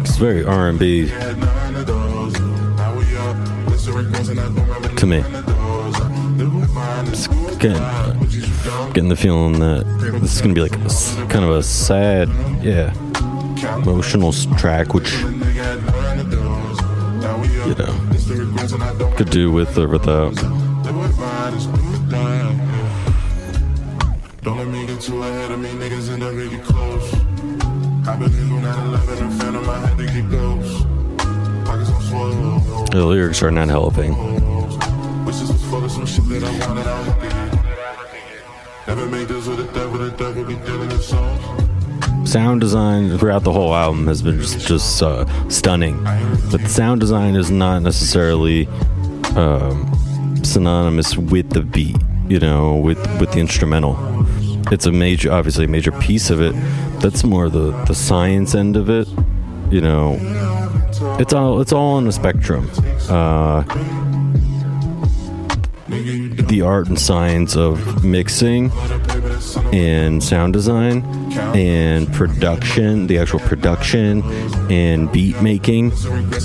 It's very R and B to me. It's getting, getting the feeling that this is gonna be like a kind of a sad, yeah, emotional track, which you know could do with or without. Don't let me get too ahead of me, niggas end up really close. I've been in 9-11 and phantom, I had to get close. On. The lyrics are not helping. Wishes was full of some shit that I wanted, I wanted it. Never made this with the devil, the devil be dealing in songs. Sound design throughout the whole album has been just, just uh, stunning, but sound design is not necessarily um, synonymous with the beat. You know, with with the instrumental. It's a major, obviously a major piece of it. That's more the the science end of it. You know, it's all it's all on the spectrum. Uh, the art and science of mixing and sound design and production, the actual production and beat making.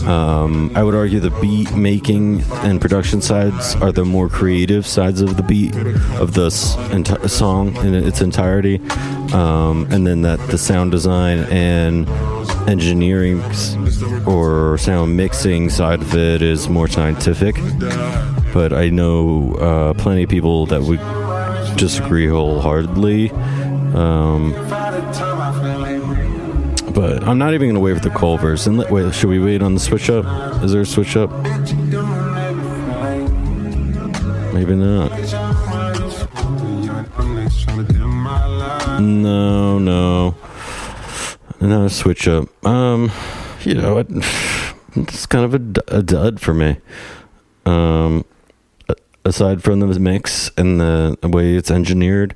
Um, I would argue the beat making and production sides are the more creative sides of the beat of the enti- song in its entirety, um, and then that the sound design and engineering or sound mixing side of it is more scientific. But I know uh, plenty of people that would disagree wholeheartedly. Um, but I'm not even going to wait for the Cole verse. And wait, should we wait on the switch up? Is there a switch up? Maybe not. No, no. no switch up. Um, you know, it, it's kind of a dud for me. Um, a- aside from the mix and the way it's engineered,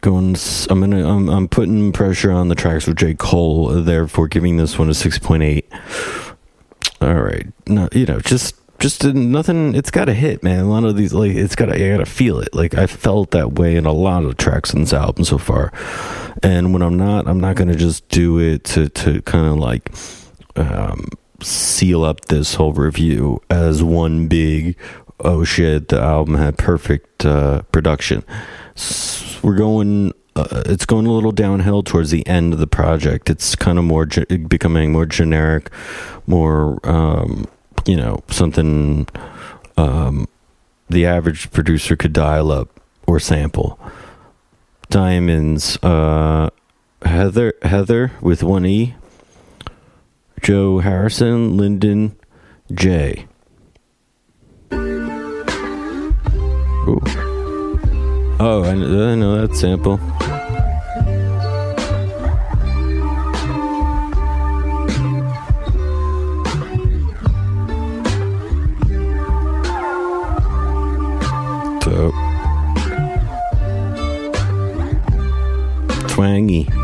going, I'm gonna, I'm, I'm putting pressure on the tracks with J Cole, therefore giving this one a six point eight. All right, no, you know, just just nothing. It's got to hit, man. A lot of these, like, it's got to, I got to feel it. Like, I felt that way in a lot of tracks on this album so far. And when I'm not, I'm not gonna just do it to to kind of like um, seal up this whole review as one big. Oh shit! The album had perfect uh, production. S- We're going. Uh, it's going a little downhill towards the end of the project. It's kind of more ge- becoming more generic, more um, you know something um, the average producer could dial up or sample. Diamonds, uh, Heather, Heather with one E, Joe Harrison, Lyndon J. Oh, I know, I know that sample. So twangy.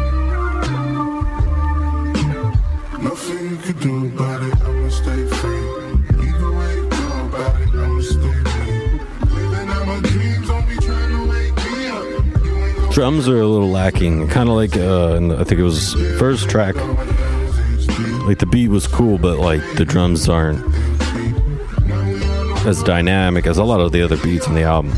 Drums are a little lacking, kind of like uh, in the, I think it was first track. Like the beat was cool, but like the drums aren't as dynamic as a lot of the other beats on the album.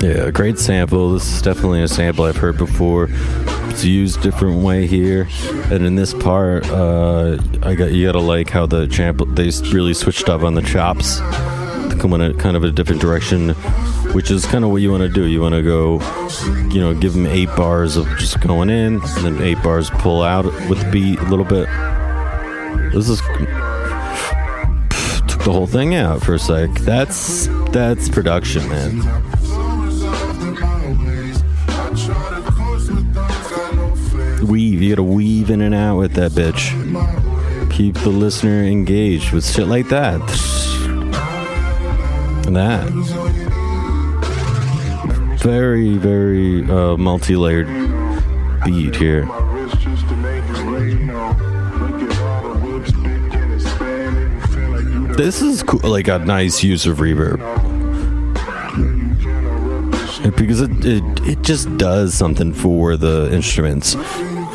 Yeah, great sample. This is definitely a sample I've heard before. It's used different way here, and in this part, uh, I got you gotta like how the champ they really switched up on the chops, come in a kind of a different direction, which is kind of what you want to do. You want to go, you know, give them eight bars of just going in, and then eight bars pull out with the beat a little bit. This is took the whole thing out for a sec. That's that's production, man. Weave, you gotta weave in and out with that bitch. Keep the listener engaged with shit like that. That. Very, very uh, multi layered beat here. This is cool, like a nice use of reverb. Because it, it, it just does something for the instruments.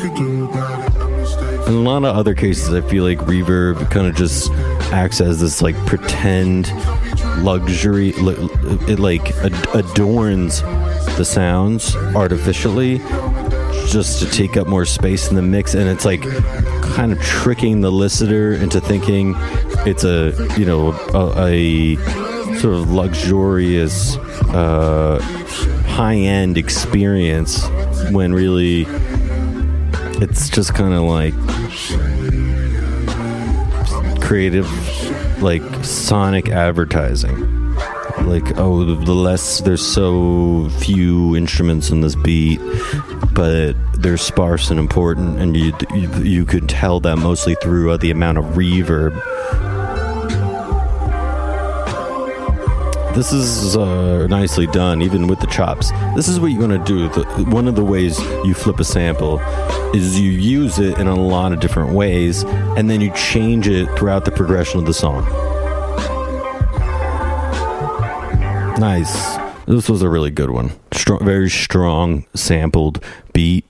In a lot of other cases, I feel like reverb kind of just acts as this like pretend luxury. It like adorns the sounds artificially just to take up more space in the mix, and it's like kind of tricking the listener into thinking it's a you know a, a sort of luxurious uh, high-end experience when really it's just kind of like creative like sonic advertising. Like oh the less there's so few instruments in this beat but they're sparse and important and you you, you could tell that mostly through uh, the amount of reverb this is uh, nicely done even with the chops this is what you want to do the, one of the ways you flip a sample is you use it in a lot of different ways and then you change it throughout the progression of the song Nice. This was a really good one. Strong, very strong sampled beat,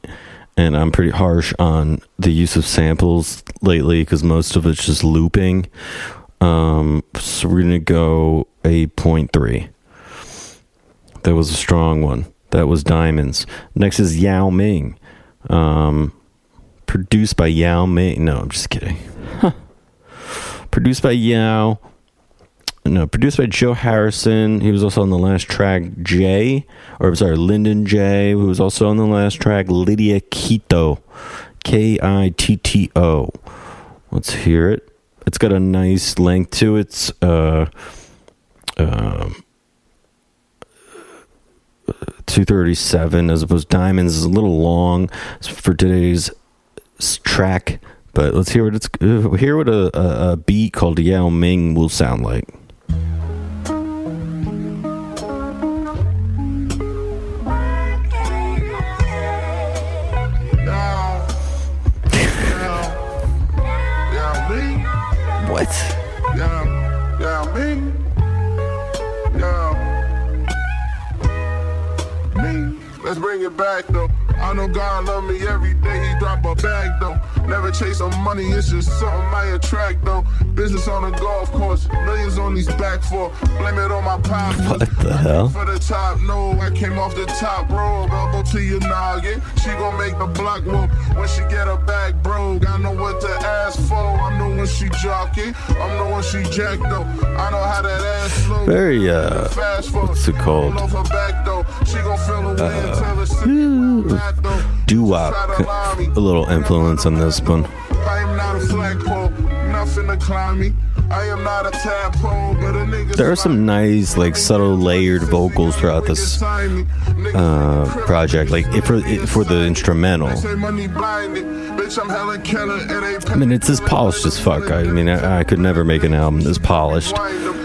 and I'm pretty harsh on the use of samples lately because most of it's just looping. Um, so we're gonna go eight point three. That was a strong one. That was Diamonds. Next is Yao Ming, um, produced by Yao Ming. No, I'm just kidding. Produced by Yao no, produced by Joe Harrison. He was also on the last track. Jay, or I'm sorry, Lyndon Jay, who was also on the last track. Lydia Kitto, K I T T O. Let's hear it it's got a nice length to it. Uh, uh, uh 237 as opposed to diamonds is a little long for today's track but let's hear what it's uh, hear what a, a, a beat called yao ming will sound like bring it back though. I know God love me every day. He drop a bag though. Never chase on money, it's just something I attract though. Business on the golf course, millions on these back for. Blame it on my pops. What the hell? For the top, no, I came off the top rope. Elbow to your noggin. She gon' make the block whoop when she get her back broke. I know what to ask for. I know when she jockey. I'm know when she jack though. I know how that ass flow. Very, uh, Fast what's it called? Roll off her back though. She gon' feel the way until the city back though. Doo wop, Try to lie me. a little influence on this one. I am not a flagpole, nothing to climb me. I am not a tadpole, but a nigga. There are some nice, like, subtle layered vocals throughout this uh, project, like if for for the instrumental. I mean, it's as polished as fuck. I mean, I, I could never make an album this polished,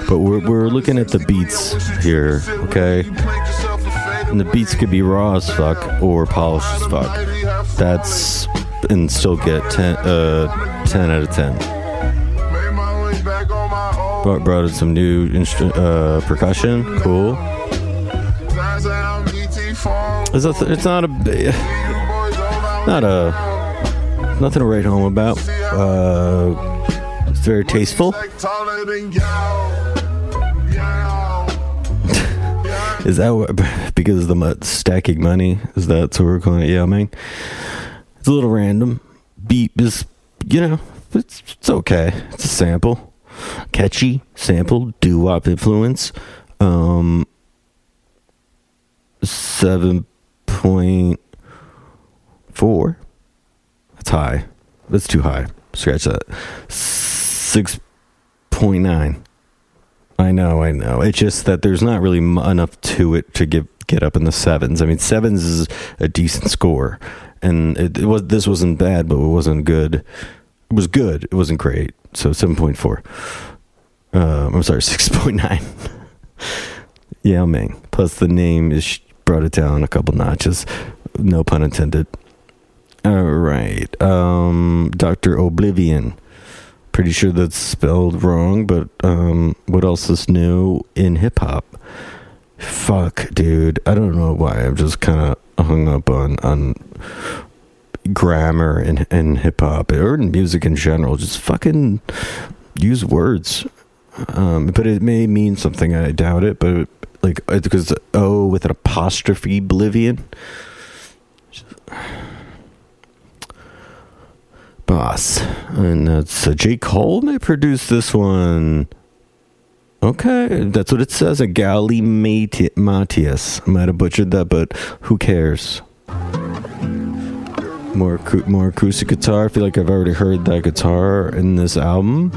but we're we're looking at the beats here, okay? And the beats could be raw as fuck or polished as fuck. That's and still get 10, uh, 10 out of 10. Brought, brought in some new instru- uh, percussion. Cool. It's, it's not a not a nothing to write home about. Uh, it's very tasteful. Is that what, because of the stacking money? Is that so we're calling it? Yeah, man. It's a little random. Beat is, you know, it's, it's okay. It's a sample, catchy sample, doo wop influence. Um, seven point four. That's high. That's too high. Scratch that. Six point nine. I know, I know. It's just that there's not really enough to it to get get up in the sevens. I mean, sevens is a decent score, and it, it was this wasn't bad, but it wasn't good. It was good. It wasn't great. So seven point four. Um, I'm sorry, six point nine. Yao Ming. Plus the name is brought it down a couple notches. No pun intended. All right. Um, Doctor Oblivion. Pretty sure that's spelled wrong, but um, what else is new in hip hop? Fuck, dude. I don't know why. I'm just kind of hung up on on grammar and in hip hop or in music in general. Just fucking use words. Um, but it may mean something. I doubt it. But like because oh with an apostrophe, oblivion. Bas, and that's uh, J. Cole may produce this one. Okay, that's what it says. A Mati- Matias. I might have butchered that, but who cares? More more acoustic guitar. I feel like I've already heard that guitar in this album,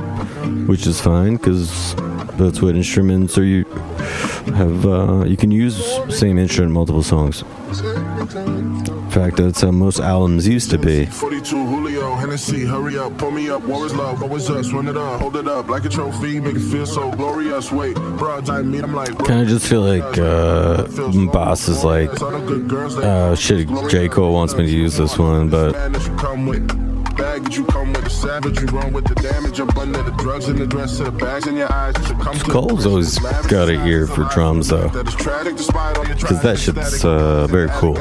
which is fine because that's what instruments are. You have uh, you can use same instrument in multiple songs. In fact, that's how most albums used to be. 42 Hennessy, hurry up, pull me up. War is love, always us, run it up, hold it up like a trophy, make it feel so glorious. Wait, bro, I mean, I'm like, Kind of just feel like uh, Bas is like, uh, shit, J. Cole wants me to use this one, but bag that you come with the savage, you run with the damage. I'm under the drugs and the dress to the bags in your eyes. Cole's always got an ear for drums, though. Because that shit's uh, very cool.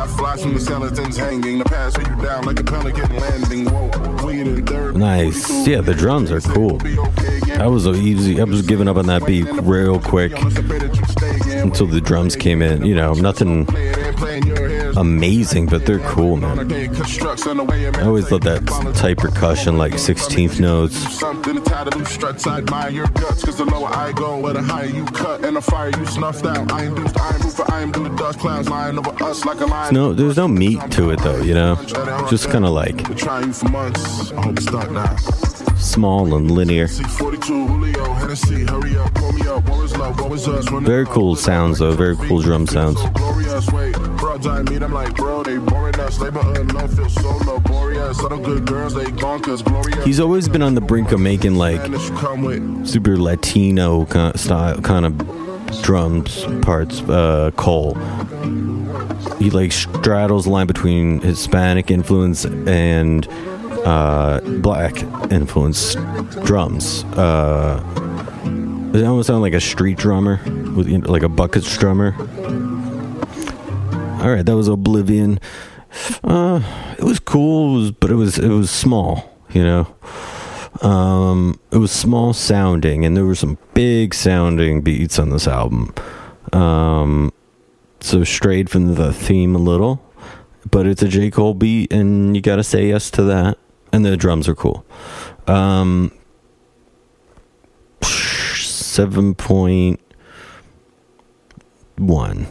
Nice. Yeah, the drums are cool. I was easy. I was giving up on that beat real quick until the drums came in. You know, nothing amazing, but they're cool, man. I always love that type percussion, like 16th notes. your guts because the lower i go the higher you cut and the higher you snuff down i ain't no dust clown No, there's no meat to it though, you know. Just kind of like small and linear. Very cool sounds though. Very cool drum sounds. broads I meet, I'm like, bro, they boring us. Labor unknown, feel so laborious. All the good girls, they gone cause glorious. He's always been on the brink of making like And that you come with. super Latino kind of style, kind of drums parts. Uh, Cole. He like straddles the line between Hispanic influence and uh, black influence drums. Uh, it almost sounds like a street drummer with you know, like a bucket drummer. All right, that was Oblivion. Uh, it was cool, but it was it was small. You know, um, it was small sounding, and there were some big sounding beats on this album. Um, so strayed from the theme a little, but it's a J Cole beat, and you gotta say yes to that. And the drums are cool. Um, seven point one.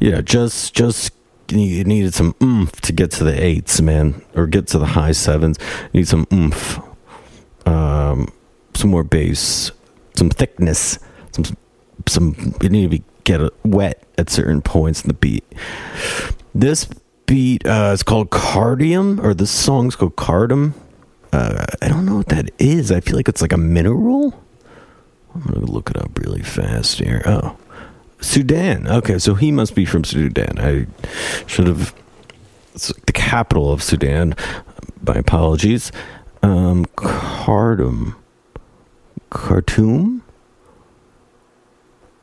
Yeah, just just you needed some oomph to get to the eights, man, or get to the high sevens. You need some oomph, um, some more bass, some thickness, some some. You need to be get wet at certain points in the beat. This beat uh, is called Cardium, or the song's called Cardum. Uh, I don't know what that is. I feel like it's like a mineral. I'm gonna look it up really fast here. Oh, Sudan. Okay, so he must be from Sudan. I should have. It's the capital of Sudan. My apologies. Um. Khartoum.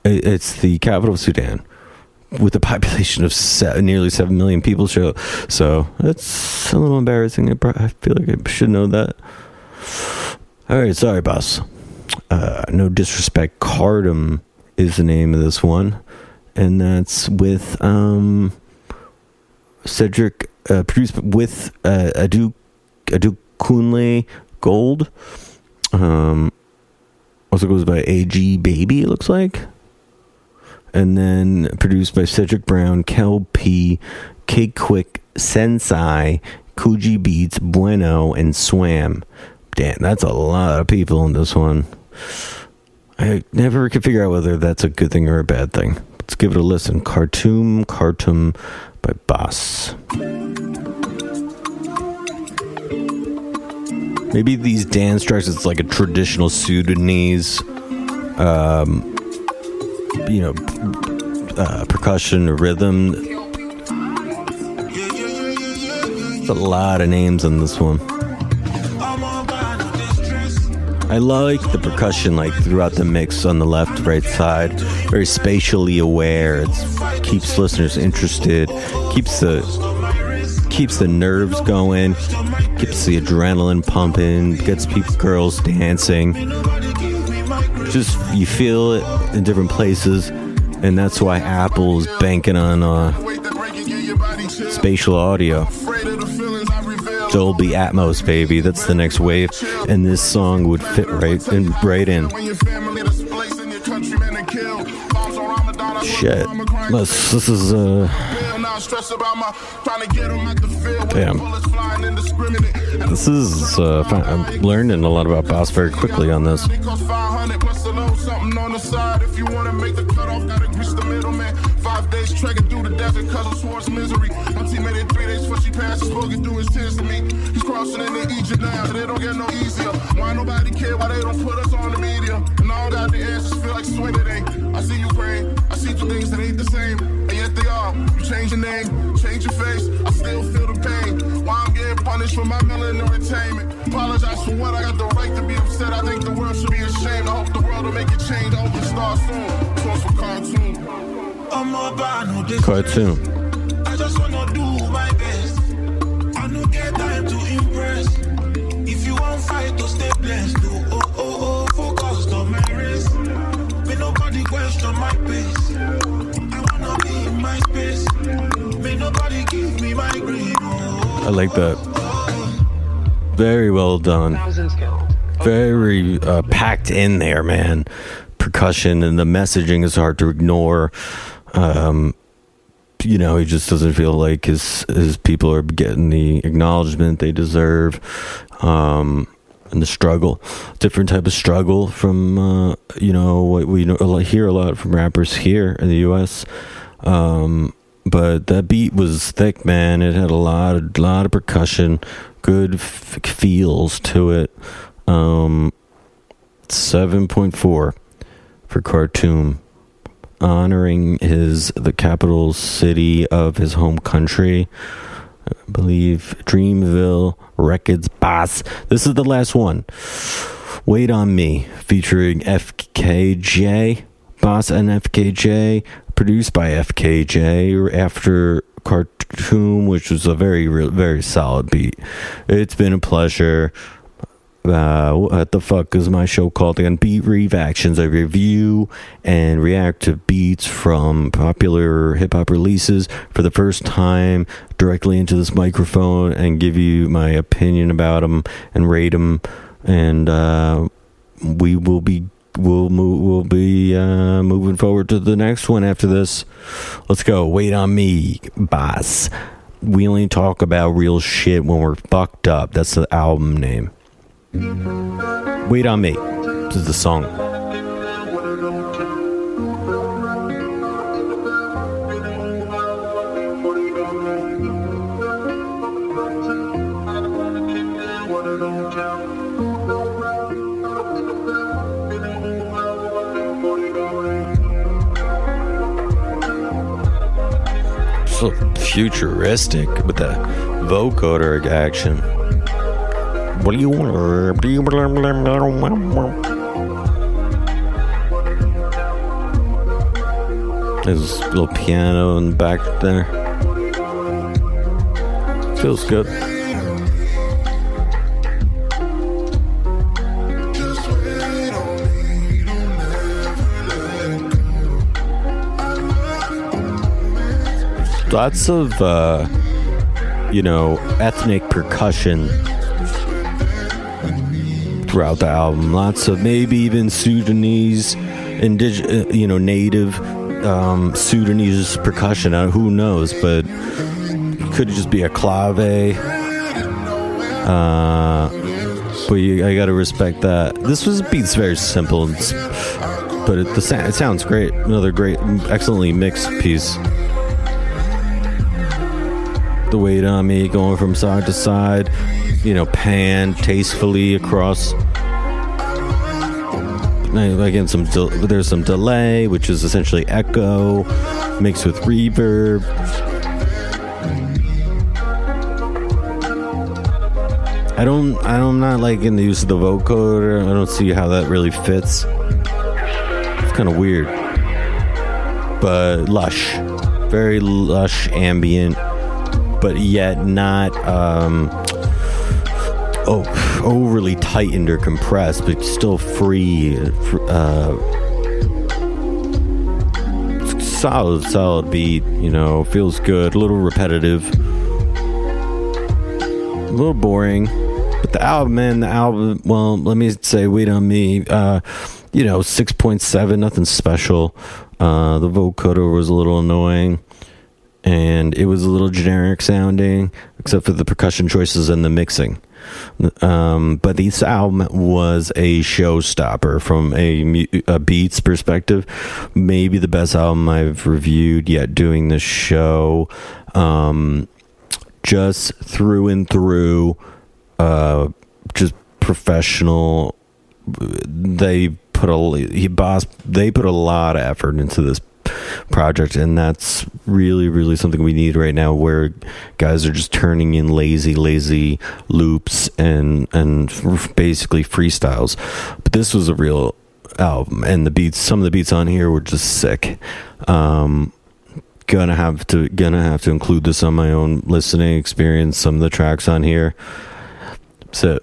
It's the capital of Sudan, with a population of se- nearly seven million people. Show so that's a little embarrassing. I feel like I should know that. All right, sorry, Bas. Uh, no disrespect. Cardum is the name of this one, and that's with um, Cedric, uh, produced with uh, Adu Adu Kunle Gold. Um, also goes by AG Baby. It looks like, and then produced by Cedric Brown, Kel P, K Quick, Sensei, Kuji Beats, Bueno, and Swam. Damn, that's a lot of people in this one. I never could figure out whether that's a good thing or a bad thing. Let's give it a listen. Khartoum, Khartoum by Bas. Maybe these dance tracks, it's like a traditional Sudanese, um, you know, uh, percussion or rhythm. There's a lot of names on this one. I like the percussion like throughout the mix on the left, right side. Very spatially aware. It keeps listeners interested. Keeps the keeps the nerves going. Keeps the adrenaline pumping. Gets people girls dancing. Just you feel it in different places, and that's why Apple is banking on uh, spatial audio. Dolby Atmos, baby. That's the next wave, and this song would fit right in, right in. Shit. This, this is uh I stress about my trying to get 'em out the field. Damn. bullets flying indiscriminate. This is uh fine. I'm learning a lot about Bas very quickly on this. It costs 500 plus a load, something on the side. If you wanna make the cutoff, gotta grease the middleman. Five days trekking through the desert, of Swartz misery. My team made it three days before she passed. Spoken through his tears to me. He's crossing into Egypt now, so they don't get no easier. Why nobody care? Why they don't put us on the media? And don't got the answers, feel like swing today. I see you praying, I see two things that ain't the same, and yet they are. You change your name, change your face, I still feel the pain. Why I'm getting punished for my melanin entertainment? Apologize for what I got the right to be upset. I think the world should be ashamed. I hope the world will make it change. I hope it starts soon. Toast for Khartoum. I'm a bad, no this. Khartoum. I just wanna do my best. I no get time to impress. If you want fight, to stay blessed. Oh, oh, oh, oh, focused on my race. May nobody question my pace. I wanna be in my space. May nobody give me my green. Oh, I like that. Very well done. Very uh, packed in there, man. Percussion and the messaging is hard to ignore. Um, you know, he just doesn't feel like his his people are getting the acknowledgement they deserve. Um, and the struggle, different type of struggle from uh, you know what we hear a lot from rappers here in the U.S. Um, but that beat was thick, man. It had a lot of lot of percussion, good f- feels to it. Um, seven point four for Khartoum, honoring his the capital city of his home country. I believe Dreamville Records Bas. This is the last one. Wait on Me, featuring FKJ, Bas and FKJ, produced by FKJ after Khartoum, which was a very, very solid beat. It's been a pleasure. Uh, what the fuck is my show called again? Beat Revactions. I review and react to beats from popular hip hop releases for the first time directly into this microphone and give you my opinion about them and rate them. And uh, we will be we'll move, we'll be uh, moving forward to the next one after this. Let's go. Wait on me, Bas. We only talk about real shit when we're fucked up. That's the album name. Wait on me. This is the song. So futuristic with the vocoder action. There's a little piano in the back there. Feels good. Lots of, uh, you know, ethnic percussion throughout the album. Lots of maybe even Sudanese, indig- uh, you know, native um, Sudanese percussion. Uh, who knows? But could just be a clave. Uh, but you, I gotta respect that. This was beats very simple, but it, the it sounds great. Another great, excellently mixed piece. The weight on me going from side to side, you know, pan tastefully across. Again, some del- there's some delay, which is essentially echo mixed with reverb. I don't, I'm not liking the use of the vocoder. I don't see how that really fits. It's kind of weird, but lush, very lush ambient, but yet not um, oh overly tightened or compressed, but still free. Uh, solid, solid beat. You know, feels good. A little repetitive, a little boring. But the album, man, the album. Well, let me say, wait on me. Uh, you know, six point seven, nothing special. Uh, the vocoder was a little annoying, and it was a little generic sounding, except for the percussion choices and the mixing. Um, but this album was a showstopper from a, a, Beats perspective. Maybe the best album I've reviewed yet doing this show. Um, just through and through, uh, just professional. They put a he boss. They put a lot of effort into this project and that's really really something we need right now where guys are just turning in lazy lazy loops and and basically freestyles. But this was a real album and the beats some of the beats on here were just sick. Um gonna have to gonna have to include this on my own listening experience some of the tracks on here. So